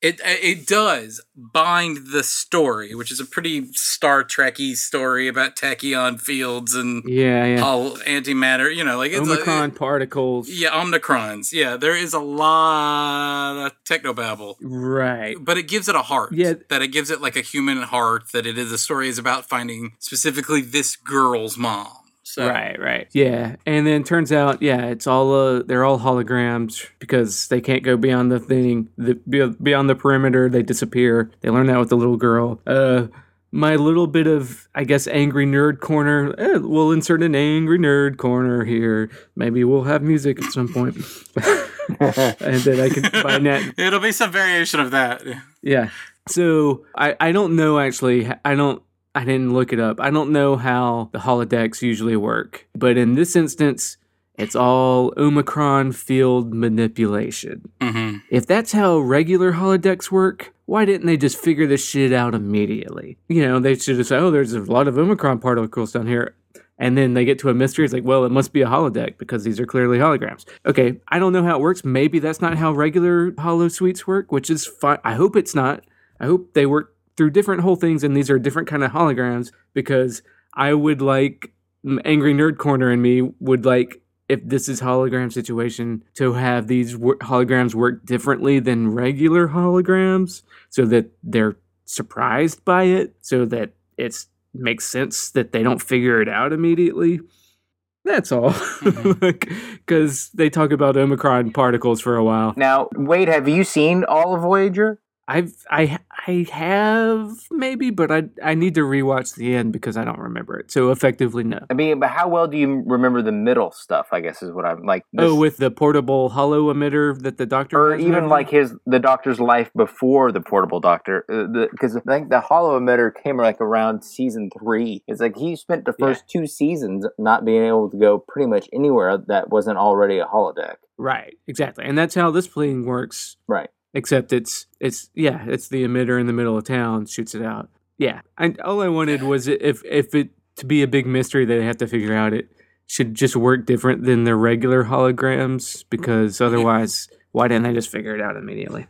Speaker 3: it uh, it does bind the story, which is a pretty Star Trekky story about tachyon fields and
Speaker 2: Yeah, yeah.
Speaker 3: all antimatter. You know, like it's
Speaker 2: Omicron particles.
Speaker 3: yeah, omnicrons. Yeah, there is a lot of technobabble.
Speaker 2: Right.
Speaker 3: But it gives it a heart.
Speaker 2: Yeah.
Speaker 3: That it gives it like a human heart. That it is the story is about finding specifically this girl's mom. So
Speaker 2: Right, right. Yeah. And then turns out, yeah, it's all uh they're all holograms because they can't go beyond the thing, the beyond the perimeter, they disappear. They learn that with the little girl. Uh my little bit of, I guess, angry nerd corner. Eh, we'll insert an angry nerd corner here. Maybe we'll have music at some point. and then I can find that
Speaker 3: It'll be some variation of that.
Speaker 2: Yeah. So I, I don't know actually. I don't. I didn't look it up. I don't know how the holodecks usually work, but in this instance, it's all Omicron field manipulation.
Speaker 3: hmm
Speaker 2: If that's how regular holodecks work, why didn't they just figure this shit out immediately? You know, they should have said, "Oh, there's a lot of Omicron particles down here." And then they get to a mystery. It's like, well, it must be a holodeck because these are clearly holograms. Okay, I don't know how it works. Maybe that's not how regular holo suites work, which is fine. I hope it's not. I hope they work through different whole things and these are different kind of holograms because I would like angry nerd corner in me would like if this is hologram situation to have these wor- holograms work differently than regular holograms so that they're surprised by it so that it makes sense that they don't figure it out immediately. That's all. Mm-hmm. Because they talk about omicron particles for a while.
Speaker 4: Now, Wade, have you seen all of Voyager?
Speaker 2: I've I I have maybe, but I I need to rewatch the end because I don't remember it. So effectively, no.
Speaker 4: I mean, but how well do you remember the middle stuff? I guess is what I'm like.
Speaker 2: Oh, with the portable holo emitter that the doctor,
Speaker 4: or even
Speaker 2: everything?
Speaker 4: like his the doctor's life before the portable doctor uh, because i think the holo emitter came like around season three it's like he spent the
Speaker 2: Yeah.
Speaker 4: first two seasons not being able to go pretty much anywhere that wasn't already a holodeck
Speaker 2: right, exactly, and that's how this thing works.
Speaker 4: right
Speaker 2: Except it's it's yeah, it's the emitter in the middle of town shoots it out. Yeah, I, all I wanted was if if it to be a big mystery that they have to figure out it should just work different than the regular holograms because otherwise, why didn't they just figure it out immediately?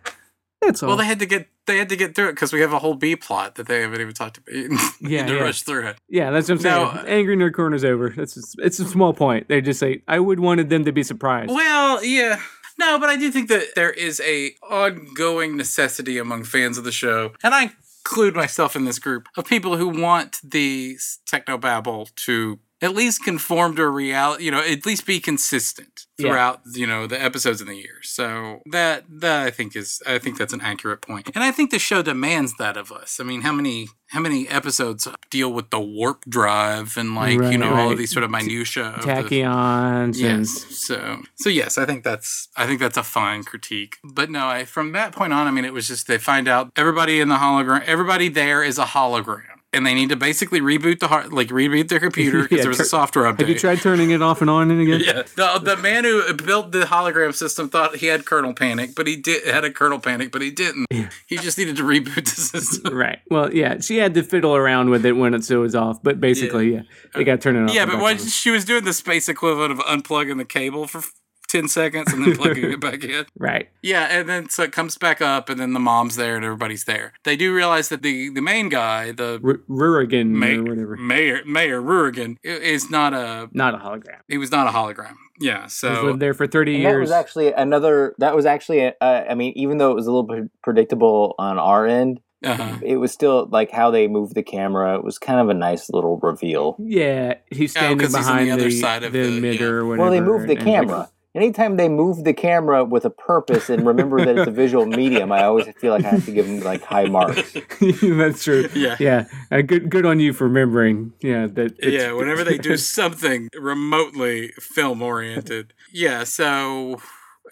Speaker 2: That's all.
Speaker 3: Well, they had to get they had to get through it because we have a whole B plot that they haven't even talked about.
Speaker 2: Yeah,
Speaker 3: to
Speaker 2: yeah.
Speaker 3: rush through it.
Speaker 2: Yeah, that's what I'm saying.
Speaker 3: No, uh,
Speaker 2: Angry Nerd Corner's over. It's it's a small point. They just say I would wanted them to be surprised.
Speaker 3: Well, yeah. No, but I do think that there is a ongoing necessity among fans of the show, and I include myself in this group of people who want the technobabble to at least conform to a reality, you know, at least be consistent
Speaker 2: Yeah.
Speaker 3: throughout, you know, the episodes in the year. So that that I think is I think that's an accurate point. And I think the show demands that of us. I mean, how many how many episodes deal with the warp drive and like, you
Speaker 2: Right,
Speaker 3: know, all
Speaker 2: right.
Speaker 3: of these sort of minutia of the,
Speaker 2: Tachyons and
Speaker 3: Yes. So so yes, I think that's I think that's a fine critique. But no, I from that point on, I mean, it was just they find out everybody in the hologram, everybody there is a hologram, and they need to basically reboot the hard, like reboot their computer because
Speaker 2: Yeah,
Speaker 3: there was a software update.
Speaker 2: Have you tried turning it off and on and again?
Speaker 3: Yeah, the, the man who built the hologram system thought he had kernel panic, but he did had a kernel panic, but he didn't. He just needed to reboot the system.
Speaker 2: Right. Well, yeah, she had to fiddle around with it when it was off, but basically, yeah, they got to turn it off.
Speaker 3: Yeah, but when she was doing the space equivalent of unplugging the cable for ten seconds and then plugging it back in.
Speaker 2: right.
Speaker 3: Yeah, and then so it comes back up, and then the mom's there, and everybody's there. They do realize that the the main guy, the
Speaker 2: R- Rurigan
Speaker 3: May-
Speaker 2: or whatever.
Speaker 3: mayor Mayor Rurigan, is not a
Speaker 2: Not a hologram.
Speaker 3: he was not a hologram. Yeah, so He's
Speaker 2: lived there for 30
Speaker 4: And that
Speaker 2: years.
Speaker 4: was actually another. That was actually. A, uh, I mean, even though it was a little bit predictable on our end,
Speaker 3: uh-huh.
Speaker 4: it was still like how they moved the camera. It was kind of a nice little reveal.
Speaker 2: yeah, he's
Speaker 3: Oh,
Speaker 2: standing
Speaker 3: 'cause he's on
Speaker 2: behind
Speaker 3: the other side of
Speaker 2: the
Speaker 3: the-
Speaker 2: emitter
Speaker 3: yeah.
Speaker 2: or whatever.
Speaker 4: Well, they moved the
Speaker 2: and-
Speaker 4: camera. Anytime they move the camera with a purpose and remember that it's a visual medium, I always feel like I have to give them like high marks.
Speaker 2: That's true.
Speaker 3: Yeah.
Speaker 2: Yeah. Uh, good good on you for remembering. Yeah, that it's-
Speaker 3: yeah, whenever they do something remotely film oriented. Yeah, so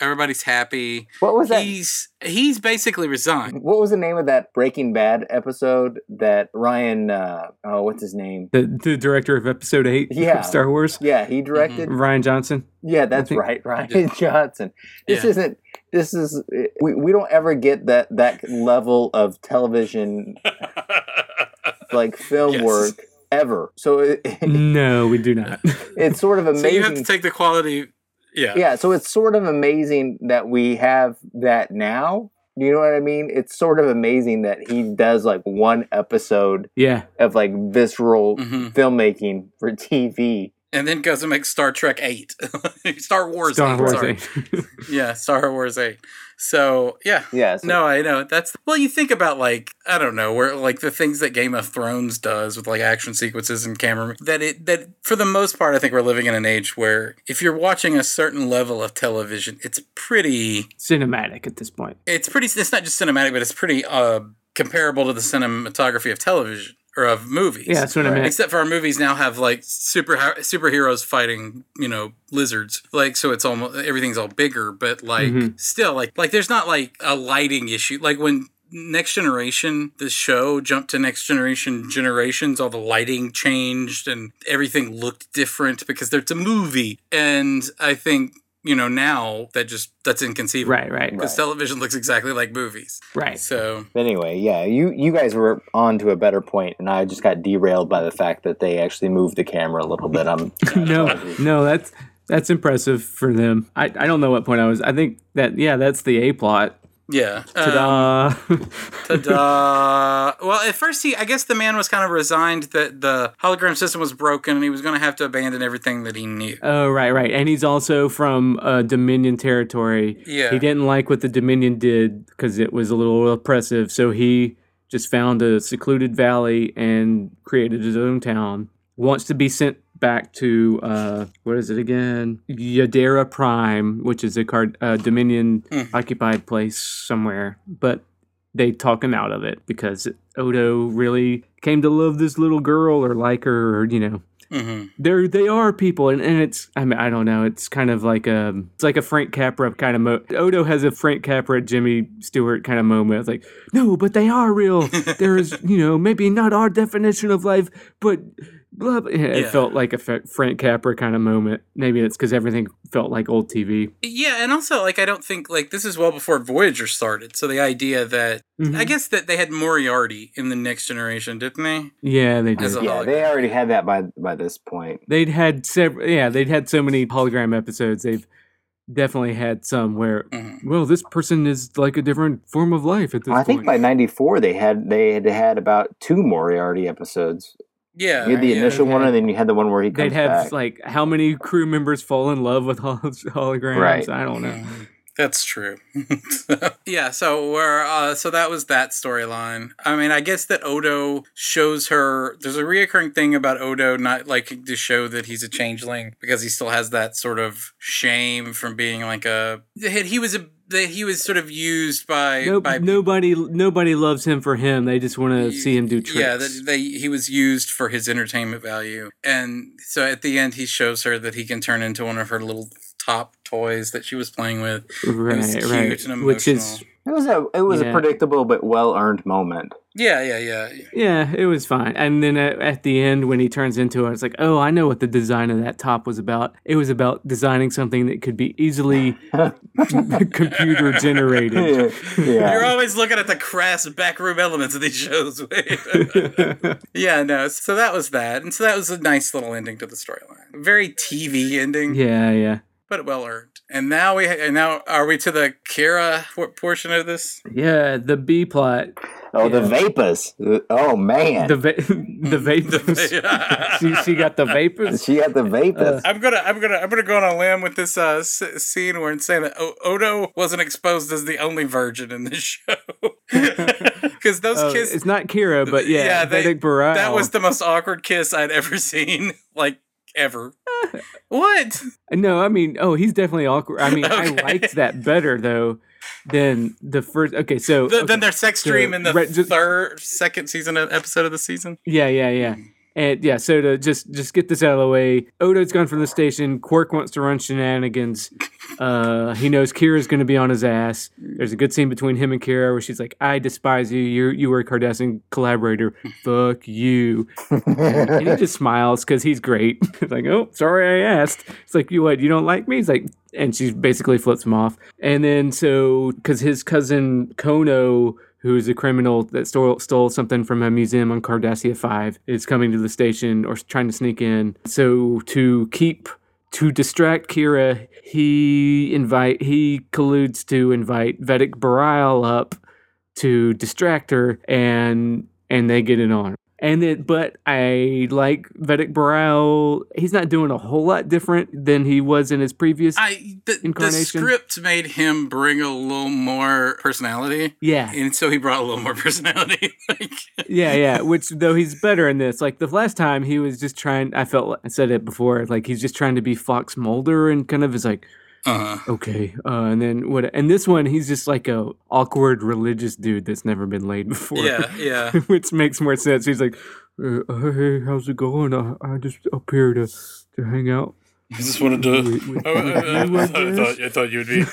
Speaker 3: everybody's happy.
Speaker 4: What was that?
Speaker 3: He's he's basically resigned.
Speaker 4: What was the name of that Breaking Bad episode that Ryan? Uh, oh, what's his name?
Speaker 2: the, the director of episode 8
Speaker 4: Yeah.
Speaker 2: of Star Wars,
Speaker 4: Yeah, he directed.
Speaker 2: Rian Johnson.
Speaker 4: Yeah, that's right, Rian Johnson. This
Speaker 3: Yeah.
Speaker 4: isn't. This is. We, we don't ever get that that level of television like film
Speaker 3: Yes.
Speaker 4: work ever. So it,
Speaker 2: no, we do not.
Speaker 4: it's sort of amazing.
Speaker 3: So you have to take the quality. Yeah.
Speaker 4: yeah, so it's sort of amazing that we have that now. You know what I mean? It's sort of amazing that he does like one episode
Speaker 2: yeah.
Speaker 4: of like visceral
Speaker 3: Mhm.
Speaker 4: filmmaking for TV.
Speaker 3: And then goes and makes Star Trek 8. Star Wars
Speaker 2: Star
Speaker 3: 8.
Speaker 2: Wars
Speaker 3: sorry.
Speaker 2: 8.
Speaker 3: Yeah, Star Wars 8. So, yeah.
Speaker 4: Yeah. so-
Speaker 3: No, I know. That's well, you think about like I don't know, where like the things that Game of Thrones does with like action sequences and camera that it that for the most part I think we're living in an age where if you're watching a certain level of television, it's pretty
Speaker 2: Cinematic at this point.
Speaker 3: it's pretty it's not just cinematic, but it's pretty uh comparable to the cinematography of television or of movies.
Speaker 2: Yeah, that's what I meant.
Speaker 3: Except for our movies now have like super superheroes fighting, you know, lizards. Like so, it's almost everything's all bigger, but like
Speaker 2: Mhm.
Speaker 3: still, like like there's not like a lighting issue. Like when Next Generation, the show jumped to Next Generation Generations, all the lighting changed and everything looked different because it's a movie. And I think you know now that just that's inconceivable.
Speaker 2: Right, right,
Speaker 3: Because
Speaker 4: Right.
Speaker 3: television looks exactly like movies.
Speaker 2: right.
Speaker 3: So
Speaker 4: But anyway, yeah, you you guys were on to a better point, and I just got derailed by the fact that they actually moved the camera a little bit. I'm
Speaker 2: no, no, that's that's impressive for them. I, I don't know what point I was. I think that yeah, that's the A plot.
Speaker 3: Yeah. Um,
Speaker 2: Ta-da!
Speaker 3: Ta-da! Well, at first he, I guess the man was kind of resigned that the hologram system was broken and he was going to have to abandon everything that he knew.
Speaker 2: oh, right, right. And he's also from uh, Dominion territory.
Speaker 3: Yeah.
Speaker 2: He didn't like what the Dominion did because it was a little oppressive, so he just found a secluded valley and created his own town. Wants to be sent back to uh, what is it again? Yadera Prime, which is a card uh, Dominion
Speaker 3: Mm.
Speaker 2: occupied place somewhere, but they talk him out of it because Odo really came to love this little girl or like her, or you know,
Speaker 3: hmm
Speaker 2: they're they are people and, and it's I mean I don't know it's kind of like a it's like a Frank Capra kind of mo- Odo has a Frank Capra Jimmy Stewart kind of moment it's like no but they are real there's you know maybe not our definition of life but blah, blah. it
Speaker 3: Yeah.
Speaker 2: felt like a Frank Capra kind of moment maybe it's because everything felt like old TV
Speaker 3: Yeah, and also like I don't think like this is well before Voyager started. So the idea that
Speaker 2: Mhm.
Speaker 3: I guess that they had Moriarty in the next generation, didn't they?
Speaker 2: yeah they did
Speaker 3: a-
Speaker 4: yeah, they already had that by by this point.
Speaker 2: they'd had several yeah they'd had so many hologram episodes they've definitely had some where
Speaker 3: Mhm.
Speaker 2: well this person is like a different form of life at this
Speaker 4: I think by '94 they had they had had about two Moriarty episodes.
Speaker 3: Yeah.
Speaker 4: You had the
Speaker 3: yeah.
Speaker 4: initial one, and then you had the one where he comes
Speaker 2: they'd have
Speaker 4: back.
Speaker 2: like how many crew members fall in love with hol- holograms
Speaker 4: Right.
Speaker 2: i don't know.
Speaker 3: That's true. yeah, so we're uh so that was that storyline. I mean, I guess that Odo shows her there's a reoccurring thing about Odo not liking to show that he's a changeling because he still has that sort of shame from being like a he was a that he was sort of used by
Speaker 2: Nope,
Speaker 3: by
Speaker 2: nobody nobody loves him for him. They just want to see him do tricks.
Speaker 3: Yeah, that they he was used for his entertainment value, and so at the end he shows her that he can turn into one of her little top toys that she was playing with.
Speaker 2: right,
Speaker 3: was cute
Speaker 2: right.
Speaker 3: and
Speaker 2: Which is.
Speaker 4: It was a it was
Speaker 2: Yeah.
Speaker 4: a predictable but well earned moment.
Speaker 3: Yeah, yeah, yeah.
Speaker 2: yeah, it was fine. And then at, at the end, when he turns into it, it's like, oh, I know what the design of that top was about. It was about designing something that could be easily computer generated.
Speaker 3: You're always looking at the crass backroom elements of these shows. yeah, no. So that was that, and so that was a nice little ending to the storyline. Very TV ending,
Speaker 2: yeah, yeah,
Speaker 3: but well earned. And now we and now are we to the Kira por- portion of this?
Speaker 2: yeah. The B plot,
Speaker 4: Oh, the vapors. Oh man.
Speaker 2: the va- the vapors. she, she got the vapors.
Speaker 4: she got the vapors.
Speaker 3: I'm gonna, I'm gonna, I'm gonna go on a limb with this uh, s- scene where it's saying that o- Odo wasn't exposed as the only virgin in this show because those
Speaker 2: Oh,
Speaker 3: kiss.
Speaker 2: it's not Kira, but yeah,
Speaker 3: Yeah, they-
Speaker 2: Vedek Bareil.
Speaker 3: That was the most awkward kiss I'd ever seen, like ever. what?
Speaker 2: No, I mean, oh, he's definitely awkward. I mean, I liked that better though than the first. Okay, so
Speaker 3: Th-
Speaker 2: okay.
Speaker 3: Then their sex
Speaker 2: So,
Speaker 3: dream in the
Speaker 2: right, just-
Speaker 3: third, second season of- episode of the season.
Speaker 2: yeah, yeah, yeah, and yeah. So to just just get this out of the way, Odo's gone from the station. Quark wants to run shenanigans. Uh, he knows Kira's going to be on his ass. There's a good scene between him and Kira where she's like, "I despise you. You you were a Cardassian collaborator. Fuck you." and he just smiles because he's great. He's like, oh, sorry I asked. It's like, you what? You don't like me? He's like, and she basically flips him off. And then so because his cousin Kono, who's a criminal that stole stole something from a museum on Cardassia Five, is coming to the station or trying to sneak in. So to keep to distract Kira, he invite he colludes to invite Vedek Bareil up to distract her and and they get it on. And it, but I like Vedek Bareil. He's not doing a whole lot different than he was in his previous.
Speaker 3: I the, the
Speaker 2: Incarnation.
Speaker 3: script made him bring a little more personality,
Speaker 2: yeah,
Speaker 3: and so he brought a little more personality. like,
Speaker 2: yeah, yeah. Which though he's better in this. Like the last time he was just trying. I felt I said it before. Like he's just trying to be Fox Mulder and kind of is like,
Speaker 3: uh,
Speaker 2: okay, uh, and then what? And this one he's just like a awkward religious dude that's never been laid before.
Speaker 3: yeah, yeah.
Speaker 2: which makes more sense. He's like, uh, hey, how's it going? I, I just up here to to hang out.
Speaker 3: I just wanted to.
Speaker 2: With- with-
Speaker 3: I, I-
Speaker 2: with
Speaker 3: I-
Speaker 2: you,
Speaker 3: I
Speaker 2: I
Speaker 3: thought, I thought- I thought you'd be.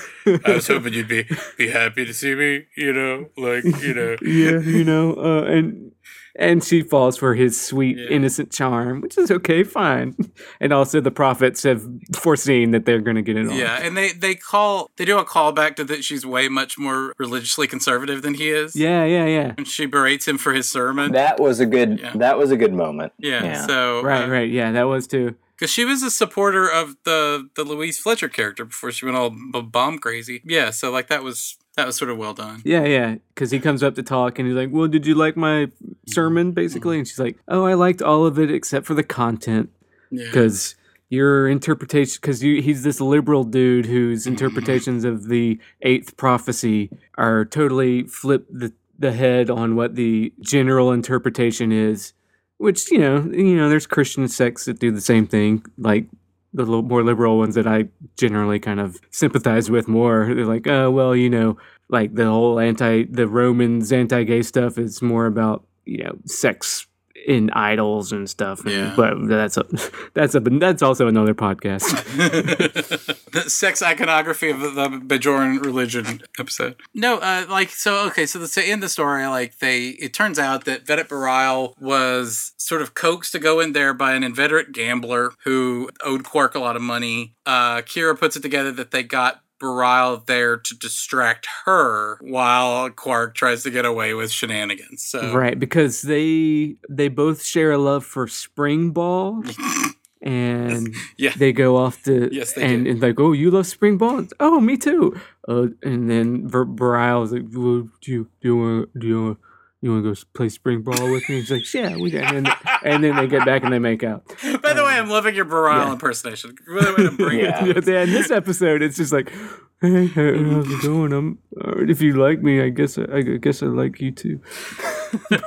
Speaker 3: I was hoping you'd be be happy to see me. You know, like you know.
Speaker 2: yeah, you know, uh, and and she falls for his sweet,
Speaker 3: Yeah.
Speaker 2: innocent charm, which is okay, fine. And also, the prophets have foreseen that they're going to get it on.
Speaker 3: Yeah, and they they call they do a callback to that she's way much more religiously conservative than he is.
Speaker 2: yeah, yeah, yeah.
Speaker 3: and she berates him for his sermon.
Speaker 4: that was a good
Speaker 3: Yeah.
Speaker 4: that was a good moment.
Speaker 3: yeah,
Speaker 4: yeah.
Speaker 3: so
Speaker 2: Right, right. Yeah, that was too.
Speaker 3: because she was a supporter of the the Louise Fletcher character before she went all b- bomb crazy. Yeah, so like that was that was sort of well done.
Speaker 2: Yeah, yeah. Because he comes up to talk and he's like, "Well, did you like my sermon?" Basically, and she's like, "Oh, I liked all of it except for the content."
Speaker 3: Yeah,
Speaker 2: because your interpretation because you, he's this liberal dude whose mm-hmm. interpretations of the eighth prophecy are totally flip the, the head on what the general interpretation is which you know you know there's christian sects that do the same thing like the more liberal ones that i generally kind of sympathize with more. They're like oh well you know like the whole anti the romans anti-gay stuff is more about you know sex in idols and stuff and-
Speaker 3: Yeah.
Speaker 2: but that's a that's a that's also another podcast
Speaker 3: the sex iconography of the, the Bajoran religion episode. No, uh, like so. Okay, so the, to end the story, like they, it turns out that Vedek Bareil was sort of coaxed to go in there by an inveterate gambler who owed Quark a lot of money. Uh, Kira puts it together that they got. Bareil there to distract her while Quark tries to get away with shenanigans. So
Speaker 2: right because they they both share a love for spring ball and
Speaker 3: Yeah.
Speaker 2: they go off to
Speaker 3: Yes, they
Speaker 2: and, and like oh you love spring ball oh me too uh, and then Ver- Bareil is like well, do you do you want do you want you want to go play spring ball with me? He's like, yeah, we got. And and then they get back and they make out.
Speaker 3: By the way, I'm loving your Bareil
Speaker 2: yeah.
Speaker 3: impersonation. Really way to bring
Speaker 4: Yeah.
Speaker 3: it.
Speaker 2: Yeah, in this episode, it's just like, Hey, how- how's it going? I'm. Uh, if you like me, I guess I, I guess I like you too.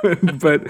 Speaker 2: but, but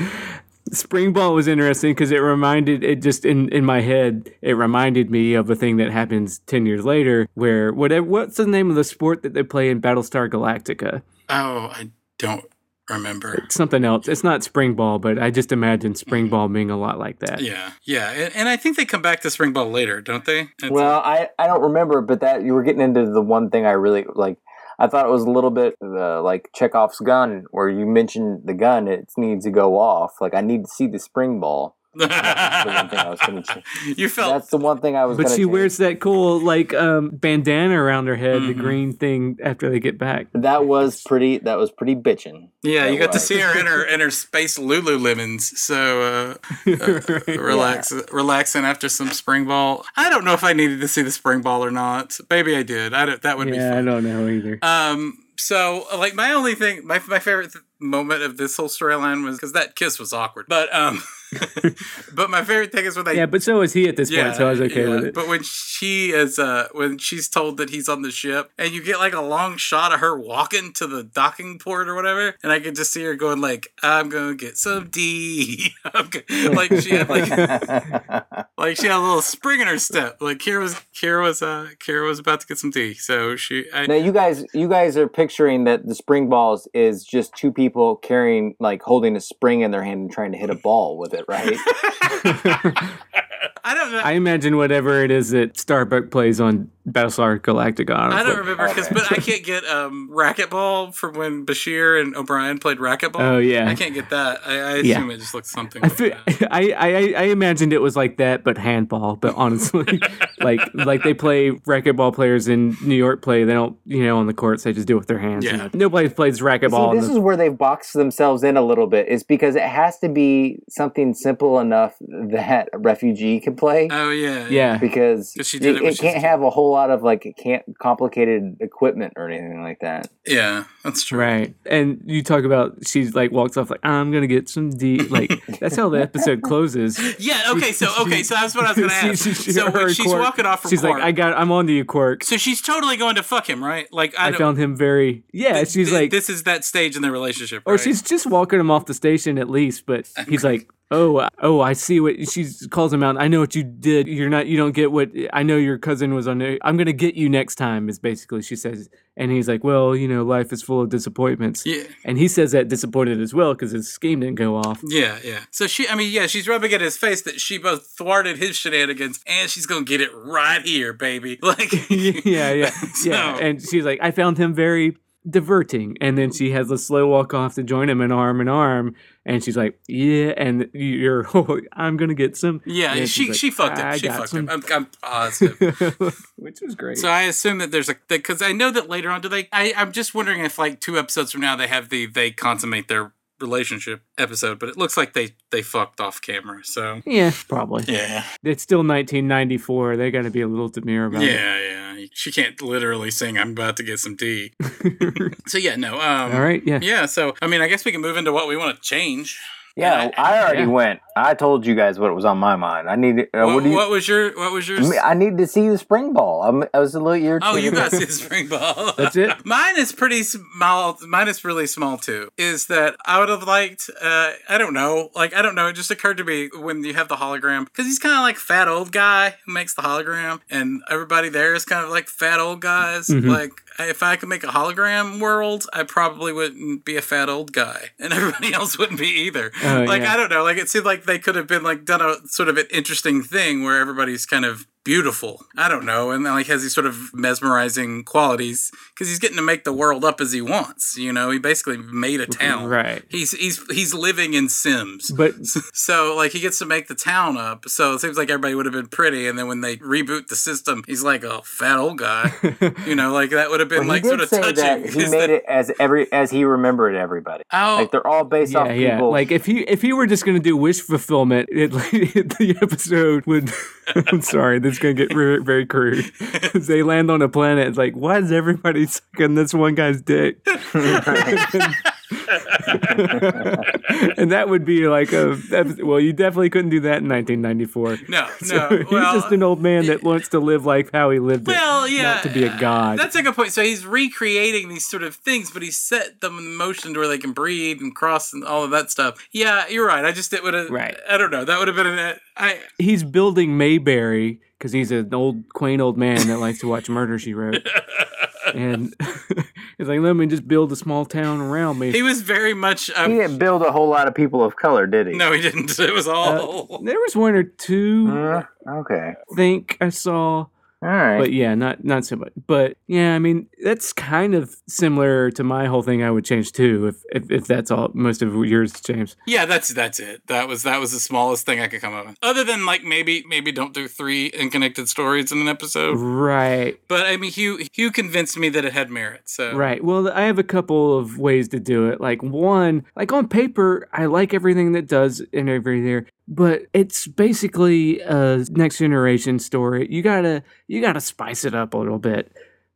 Speaker 2: spring ball was interesting because it reminded it just in in my head it reminded me of a thing that happens ten years later where whatever what's the name of the sport that they play in Battlestar Galactica?
Speaker 3: Oh, I don't remember.
Speaker 2: It's something else. It's not spring ball, but I just imagine spring ball being a lot like that.
Speaker 3: Yeah, yeah, and, and I think they come back to spring ball later, don't they? It's-
Speaker 4: Well, I, I don't remember, but that you were getting into the one thing I really like. I thought it was a little bit uh, like Chekhov's gun, where you mentioned the gun, it needs to go off. Like I need to see the spring ball. That's the one thing I was gonna change.
Speaker 3: you felt
Speaker 4: That's the one thing I was.
Speaker 2: But
Speaker 4: gonna
Speaker 2: she
Speaker 4: change.
Speaker 2: wears that cool like um, bandana around her head, the
Speaker 3: Mhm.
Speaker 2: green thing after they get back.
Speaker 4: That was pretty. That was pretty bitching.
Speaker 3: yeah, you
Speaker 4: That
Speaker 3: got to see her in her in her space Lululemons. So uh,
Speaker 2: Right.
Speaker 3: relax, relaxing after some spring ball. I don't know if I needed to see the spring ball or not. Maybe I did. I don't, that would be
Speaker 2: yeah, I don't know either.
Speaker 3: Um. So, like, my only thing, my my favorite th- moment of this whole storyline was because that kiss was awkward. But um, but my favorite thing is when they
Speaker 2: yeah, but so is he at this point, so I was okay
Speaker 3: yeah.
Speaker 2: with it.
Speaker 3: But when she is, uh, when she's told that he's on the ship, and you get like a long shot of her walking to the docking port or whatever, and I could just see her going like, "I'm gonna get some D," like she had like like she had a little spring in her step. Like Kira was Kira was uh Kira was about to get some D, so she I,
Speaker 4: now you guys, you guys are picturing that the spring balls is just two people carrying, like, holding a spring in their hand and trying to hit a ball with it, right?
Speaker 3: I don't know.
Speaker 2: I imagine whatever it is that Starbuck plays on Battlestar Galactica.
Speaker 3: I don't remember because, but I can't get um racquetball from when Bashir and O'Brien played racquetball.
Speaker 2: Oh yeah.
Speaker 3: I can't get that. I, I
Speaker 2: Yeah.
Speaker 3: assume it just looks something.
Speaker 2: I,
Speaker 3: like
Speaker 2: feel,
Speaker 3: that.
Speaker 2: I, I I imagined it was like that, but handball. But honestly, like like they play racquetball players in New York play. They don't, you know, on the courts. They just do it with their hands. you
Speaker 3: Yeah.
Speaker 2: know. Nobody plays racquetball.
Speaker 4: See, this
Speaker 2: the-
Speaker 4: is where they've boxed themselves in a little bit. Is because it has to be something simple enough that a refugee can play.
Speaker 3: Oh yeah,
Speaker 2: yeah,
Speaker 4: Because
Speaker 3: she did
Speaker 4: it,
Speaker 3: it
Speaker 4: it can't have a whole lot of like it can't complicated equipment or anything like that.
Speaker 3: yeah, that's true.
Speaker 2: right. And you talk about she's like walks off like I'm gonna get some D. Like that's how the episode closes.
Speaker 3: Yeah. Okay. So okay. So that's what I was gonna ask.
Speaker 2: she- she-
Speaker 3: so
Speaker 2: her
Speaker 3: when she's
Speaker 2: quirk-
Speaker 3: walking off from
Speaker 2: She's
Speaker 3: court,
Speaker 2: like, I got, I'm on to you, Quark.
Speaker 3: so she's totally going to fuck him, right? Like I,
Speaker 2: I found him very, yeah.
Speaker 3: th-
Speaker 2: She's
Speaker 3: th-
Speaker 2: like,
Speaker 3: this is that stage in their relationship,
Speaker 2: or
Speaker 3: right?
Speaker 2: she's just walking him off the station at least. But he's like, oh, I- oh, I see what she calls him out. I know what you did. You're not, you don't get what I know. Your cousin was on. I'm gonna get you next time. Is basically she says, and he's like, well, you know, life is full of disappointments.
Speaker 3: yeah.
Speaker 2: And he says that disappointed as well because his scheme didn't go off.
Speaker 3: Yeah, yeah. So she, I mean, yeah, she's rubbing it in his face that she both thwarted his shenanigans and she's gonna get it right here, baby. Like,
Speaker 2: yeah, yeah,
Speaker 3: So-
Speaker 2: yeah. And she's like, I found him very diverting. And then she has a slow walk off to join him in arm in arm. And she's like, yeah. And you're, oh, I'm gonna get some.
Speaker 3: yeah,
Speaker 2: And
Speaker 3: she
Speaker 2: like,
Speaker 3: she fucked him. She fucked
Speaker 2: some."
Speaker 3: him. I'm, I'm positive.
Speaker 2: Which was great.
Speaker 3: So I assume that there's a because I know that later on, do they? I, I'm just wondering if like two episodes from now they have the they consummate their relationship episode, but it looks like they they fucked off camera. So
Speaker 2: yeah, probably.
Speaker 3: yeah,
Speaker 2: It's still 1994. They got to be a little demure about
Speaker 3: yeah, yeah. She can't literally sing. I'm about to get some D. so yeah, no. Um,
Speaker 2: All right. Yeah.
Speaker 3: Yeah. So I mean, I guess we can move into what we want to change.
Speaker 4: Yeah,
Speaker 3: And
Speaker 4: I already
Speaker 2: yeah.
Speaker 4: went. I told you guys what was on my mind. I need. Uh,
Speaker 3: what,
Speaker 4: what do you?
Speaker 3: what was your what was your?
Speaker 4: I need to see the spring ball. I'm, I was a little irritated.
Speaker 3: Oh, you got to see the spring ball.
Speaker 2: That's it?
Speaker 3: Mine is pretty small. Mine is really small too. Is that I would have liked? Uh, I don't know. Like I don't know. It just occurred to me when you have the hologram because he's kind of like fat old guy who makes the hologram, and everybody there is kind of like fat old guys.
Speaker 2: Mhm.
Speaker 3: Like if I could make a hologram world, I probably wouldn't be a fat old guy, and everybody else wouldn't be either.
Speaker 2: Oh,
Speaker 3: like
Speaker 2: yeah.
Speaker 3: I don't know. Like it seemed like they could have been like done a sort of an interesting thing where everybody's kind of beautiful. I don't know, and like has these sort of mesmerizing qualities because he's getting to make the world up as he wants. You know, he basically made a town.
Speaker 2: Right.
Speaker 3: He's he's he's living in Sims.
Speaker 2: But
Speaker 3: So like he gets to make the town up. So it seems like everybody would have been pretty, and then when they reboot the system, he's like a fat old guy. You know, like that would have been
Speaker 4: Well,
Speaker 3: like sort of
Speaker 4: say
Speaker 3: touching.
Speaker 4: that he made
Speaker 3: that-
Speaker 4: it as every as he remembered everybody.
Speaker 3: Oh,
Speaker 4: Like they're all based
Speaker 2: yeah,
Speaker 4: off
Speaker 2: yeah.
Speaker 4: people.
Speaker 2: Like if he if he were just gonna do wish fulfillment, it, the episode would. I'm sorry, this is gonna get very, very crude. they land on a planet. It's like, why is everybody sucking this one guy's dick? and that would be like a well, you definitely couldn't do that in 1994.
Speaker 3: No,
Speaker 2: So
Speaker 3: no.
Speaker 2: he's
Speaker 3: well,
Speaker 2: just an old man that wants to live like how he lived
Speaker 3: Well,
Speaker 2: it,
Speaker 3: yeah,
Speaker 2: not to be a god.
Speaker 3: That's a good point. So he's recreating these sort of things, but he set them in motion to where they can breathe and cross and all of that stuff. Yeah, you're right. I just it would have.
Speaker 2: Right.
Speaker 3: I don't know. That would have been an. I
Speaker 2: he's building Mayberry because he's an old, quaint old man that likes to watch Murder She Wrote, and he's like, "Let me just build a small town around me."
Speaker 3: he was very much.
Speaker 4: He
Speaker 3: Um,
Speaker 4: didn't build a whole lot of people of color, did he?
Speaker 3: no, he didn't. It was
Speaker 2: Uh,
Speaker 3: all.
Speaker 2: there was one or two
Speaker 4: Uh, okay.
Speaker 2: I think I saw,
Speaker 4: All right.
Speaker 2: but yeah, not not so much. But yeah, I mean that's kind of similar to my whole thing. I would change too if if, if that's all most of yours, James.
Speaker 3: yeah, that's that's it. That was that was the smallest thing I could come up with. Other than like maybe maybe don't do three unconnected stories in an episode.
Speaker 2: Right,
Speaker 3: But I mean, Hugh Hugh convinced me that it had merit. So
Speaker 2: right. Well, I have a couple of ways to do it. Like one, like on paper, I like everything that does and everything there, but it's basically a next generation story. You gotta you gotta spice it up a little bit.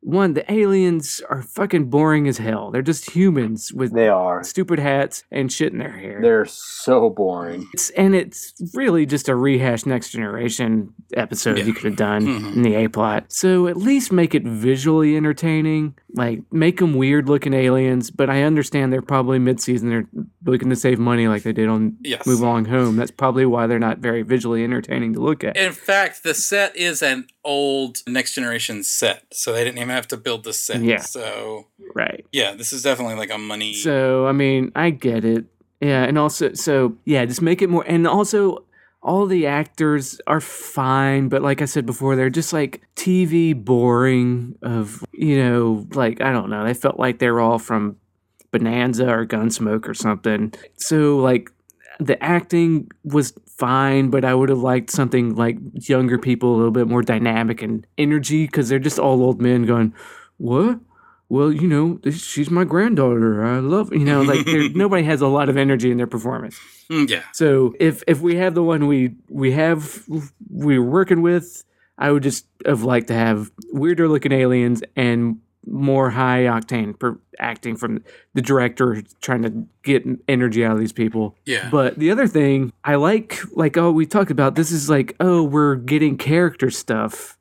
Speaker 2: One, the aliens are fucking boring as hell. They're just humans with
Speaker 4: they are.
Speaker 2: stupid hats and shit in their hair.
Speaker 4: They're so boring.
Speaker 2: It's and it's really just a rehash next generation episode
Speaker 3: Yeah.
Speaker 2: you could have done
Speaker 3: Mhm.
Speaker 2: in the A plot. So at least make it visually entertaining. Like make them weird looking aliens, but I understand they're probably mid season. They're looking to save money like they did on
Speaker 3: Yes.
Speaker 2: Move Along Home. That's probably why they're not very visually entertaining to look at.
Speaker 3: In fact, the set is an old next generation set, so they didn't even have to build the set.
Speaker 2: Yeah.
Speaker 3: So
Speaker 2: right.
Speaker 3: yeah, this is definitely like a money.
Speaker 2: So I mean, I get it. Yeah, and also so yeah, just make it more and also all the actors are fine, but like I said before, they're just like TV boring of you know, like I don't know, they felt like they were all from Bonanza or Gunsmoke or something. So like the acting was fine, but I would have liked something like younger people, a little bit more dynamic and energy, because they're just all old men going, "What? Well, you know, this, she's my granddaughter. I love, you know, like nobody has a lot of energy in their performance.
Speaker 3: Mm, yeah.
Speaker 2: So if if we have the one we we have we're working with, I would just have liked to have weirder looking aliens and more high octane per acting from the director trying to get energy out of these people.
Speaker 3: Yeah.
Speaker 2: But the other thing I like, like oh, we talked about this is like oh, we're getting character stuff,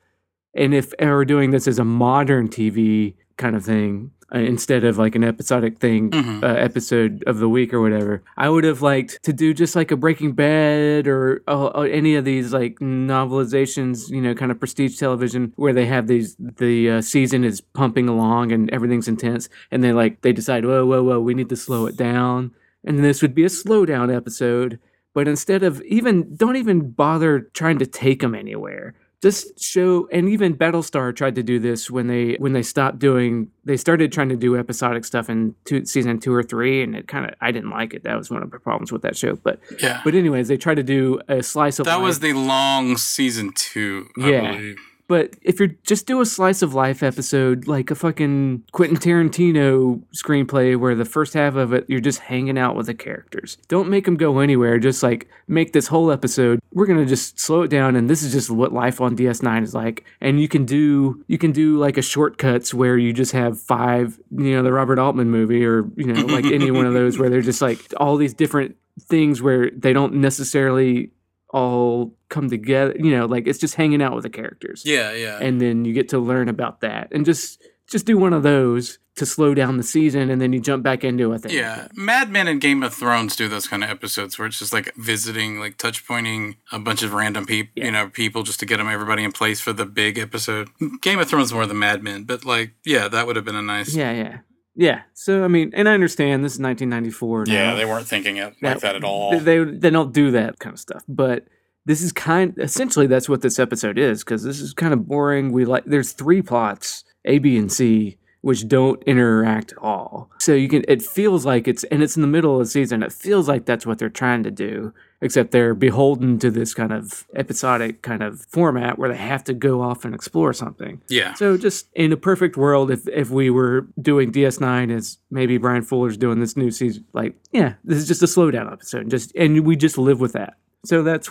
Speaker 2: and if we're doing this as a modern TV kind of thing uh, instead of like an episodic thing,
Speaker 3: Mhm.
Speaker 2: uh, episode of the week or whatever, I would have liked to do just like a Breaking Bad or uh, uh, any of these like novelizations, you know, kind of prestige television where they have these the uh, season is pumping along and everything's intense, and they like they decide, whoa, whoa, whoa, we need to slow it down, and this would be a slowdown episode. But instead of even, don't even bother trying to take them anywhere. Just show, and even Battlestar tried to do this when they when they stopped doing. They started trying to do episodic stuff in two, season two or three, and it kind of I didn't like it. That was one of the problems with that show. But
Speaker 3: Yeah.
Speaker 2: but anyways, they tried to do a slice of
Speaker 3: that
Speaker 2: life.
Speaker 3: was the long season two, I
Speaker 2: Yeah.
Speaker 3: believe.
Speaker 2: But if you're just do a slice of life episode, like a fucking Quentin Tarantino screenplay, where the first half of it you're just hanging out with the characters. Don't make them go anywhere. Just like make this whole episode. We're gonna just slow it down, and this is just what life on DS9 is like. And you can do you can do like a shortcuts where you just have five, you know, the Robert Altman movie, or you know, like any one of those where they're just like all these different things where they don't necessarily all come together you know like it's just hanging out with the characters
Speaker 3: Yeah, yeah.
Speaker 2: and then you get to learn about that and just just do one of those to slow down the season and then you jump back into it
Speaker 3: Yeah, Mad Men and Game of Thrones do those kind of episodes where it's just like visiting, like touch pointing a bunch of random people,
Speaker 2: Yeah.
Speaker 3: you know, people just to get them everybody in place for the big episode. Game of Thrones more than Mad Men, but like, yeah, that would have been a nice.
Speaker 2: yeah yeah yeah so i mean and i understand this is 1994
Speaker 3: Yeah,
Speaker 2: now.
Speaker 3: they weren't thinking it like that at all.
Speaker 2: They, they they don't do that kind of stuff. But this is kind essentially that's what this episode is because this is kind of boring. We like there's three plots A, B, and C which don't interact at all. So you can it feels like it's and it's in the middle of the season. It feels like that's what they're trying to do, except they're beholden to this kind of episodic kind of format where they have to go off and explore something.
Speaker 3: yeah.
Speaker 2: So just in a perfect world, if if we were doing DS9 as maybe Bryan Fuller's doing this new season, like yeah, this is just a slowdown episode, just and we just live with that. So that's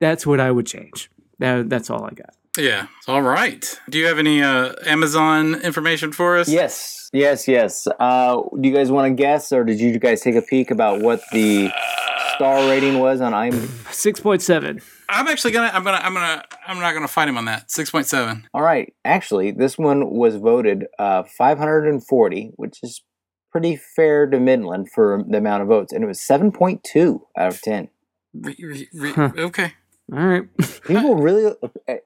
Speaker 2: that's what I would change. That that's all I got.
Speaker 3: Yeah. All right. Do you have any uh, Amazon information for us?
Speaker 4: Yes, yes, yes. Uh, do you guys want to guess, or did you guys take a peek about what the star rating was on IMDb?
Speaker 2: Six point seven.
Speaker 3: I'm actually gonna. I'm gonna. I'm gonna. I'm not gonna fight him on that. Six point seven.
Speaker 4: All right, actually, this one was voted uh, 540, which is pretty fair to Midland for the amount of votes, and it was 7.2 out of 10.
Speaker 2: Huh.
Speaker 3: Okay.
Speaker 2: All right.
Speaker 4: People really,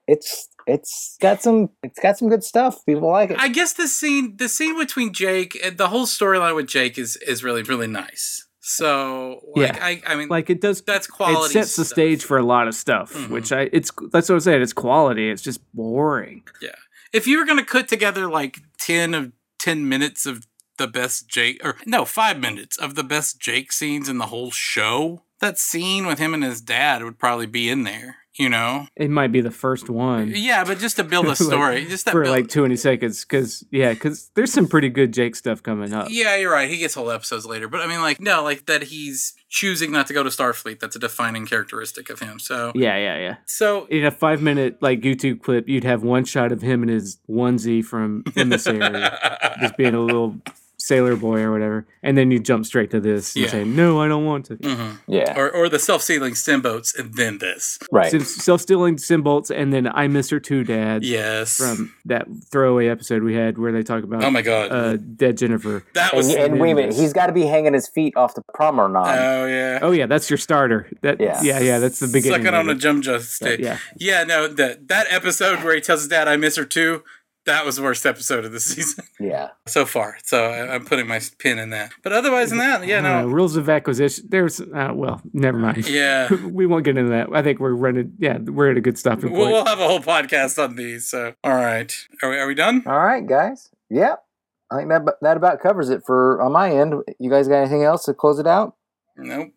Speaker 4: it's it's got some it's got some good stuff. People like it.
Speaker 3: I guess the scene, the scene between Jake, the whole storyline with Jake is is really really nice. So like,
Speaker 2: Yeah.
Speaker 3: I I mean,
Speaker 2: like it does.
Speaker 3: that's quality.
Speaker 2: It sets the stage for a lot of stuff,
Speaker 3: Mhm.
Speaker 2: which I it's that's what I'm saying. It's quality. It's just boring. Yeah.
Speaker 3: If you were gonna put together like 10 of 10 minutes of the best jake or no five minutes of the best jake scenes in the whole show that scene with him and his dad would probably be in there you know?
Speaker 2: It might be the first one.
Speaker 3: yeah but just to build a
Speaker 2: Like,
Speaker 3: story just that
Speaker 2: for
Speaker 3: build-
Speaker 2: like 20 seconds because yeah because there's some pretty good jake stuff coming up.
Speaker 3: Yeah you're right he gets whole episodes later but i mean like no like that he's choosing not to go to starfleet that's a defining characteristic of him so
Speaker 2: yeah yeah yeah.
Speaker 3: So
Speaker 2: in a five minute like youtube clip you'd have one shot of him in his onesie from emissary just being a little sailor boy or whatever and then you jump straight to this and
Speaker 3: Yeah.
Speaker 2: say no i don't want to
Speaker 3: Mhm.
Speaker 4: yeah,
Speaker 3: or, or the self-sealing stem bolts and then this
Speaker 4: right.
Speaker 2: self-stealing symbols and then i miss her too dad
Speaker 3: yes
Speaker 2: from that throwaway episode we had where they talk about
Speaker 3: oh my god
Speaker 2: uh, dead jennifer
Speaker 3: that was
Speaker 4: and wait a minute, he's got to be hanging his feet off the promenade.
Speaker 3: oh yeah
Speaker 2: oh yeah that's your starter that
Speaker 4: Yeah.
Speaker 2: yeah yeah, that's the beginning
Speaker 3: Sucking on a
Speaker 2: it.
Speaker 3: Jumja stick.
Speaker 2: yeah
Speaker 3: Yeah, no, that that episode where he tells his dad, "I miss her too." That was the worst episode of the season
Speaker 4: yeah.
Speaker 3: so far. So I, I'm putting my pin in that. But otherwise than that, yeah,
Speaker 2: Uh,
Speaker 3: no,
Speaker 2: rules of acquisition. There's uh, well, never mind.
Speaker 3: yeah.
Speaker 2: we won't get into that. I think we're running. Yeah, we're at a good stopping
Speaker 3: We'll,
Speaker 2: point.
Speaker 3: we'll have a whole podcast on these. So all right, are we, are we done?
Speaker 4: All right, guys. Yep. I think that that about covers it for on my end. You guys got anything else to close it out?
Speaker 3: Nope.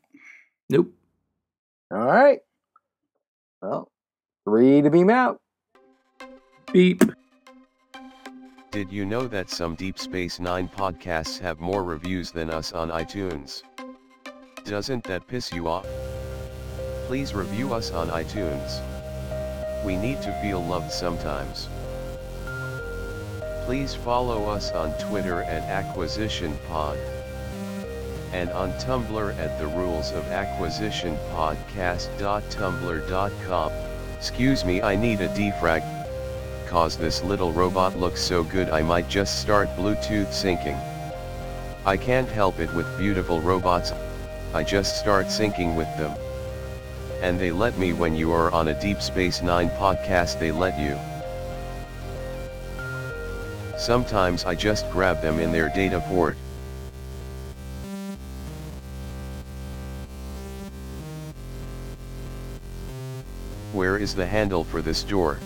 Speaker 2: nope.
Speaker 4: All right. Well, three to beam out.
Speaker 2: Beep.
Speaker 1: Did you know that some Deep Space Nine podcasts have more reviews than us on iTunes? Doesn't that piss you off? Please review us on iTunes. We need to feel loved sometimes. Please follow us on Twitter at Acquisition Pod. And on Tumblr at the rules of acquisition podcast.tumblr.com. Excuse me, I need a defrag. Cause this little robot looks so good I might just start Bluetooth syncing. I can't help it with beautiful robots, I just start syncing with them. And they let me when you are on a Deep Space Nine podcast they let you. Sometimes I just grab them in their data port. Where is the handle for this door?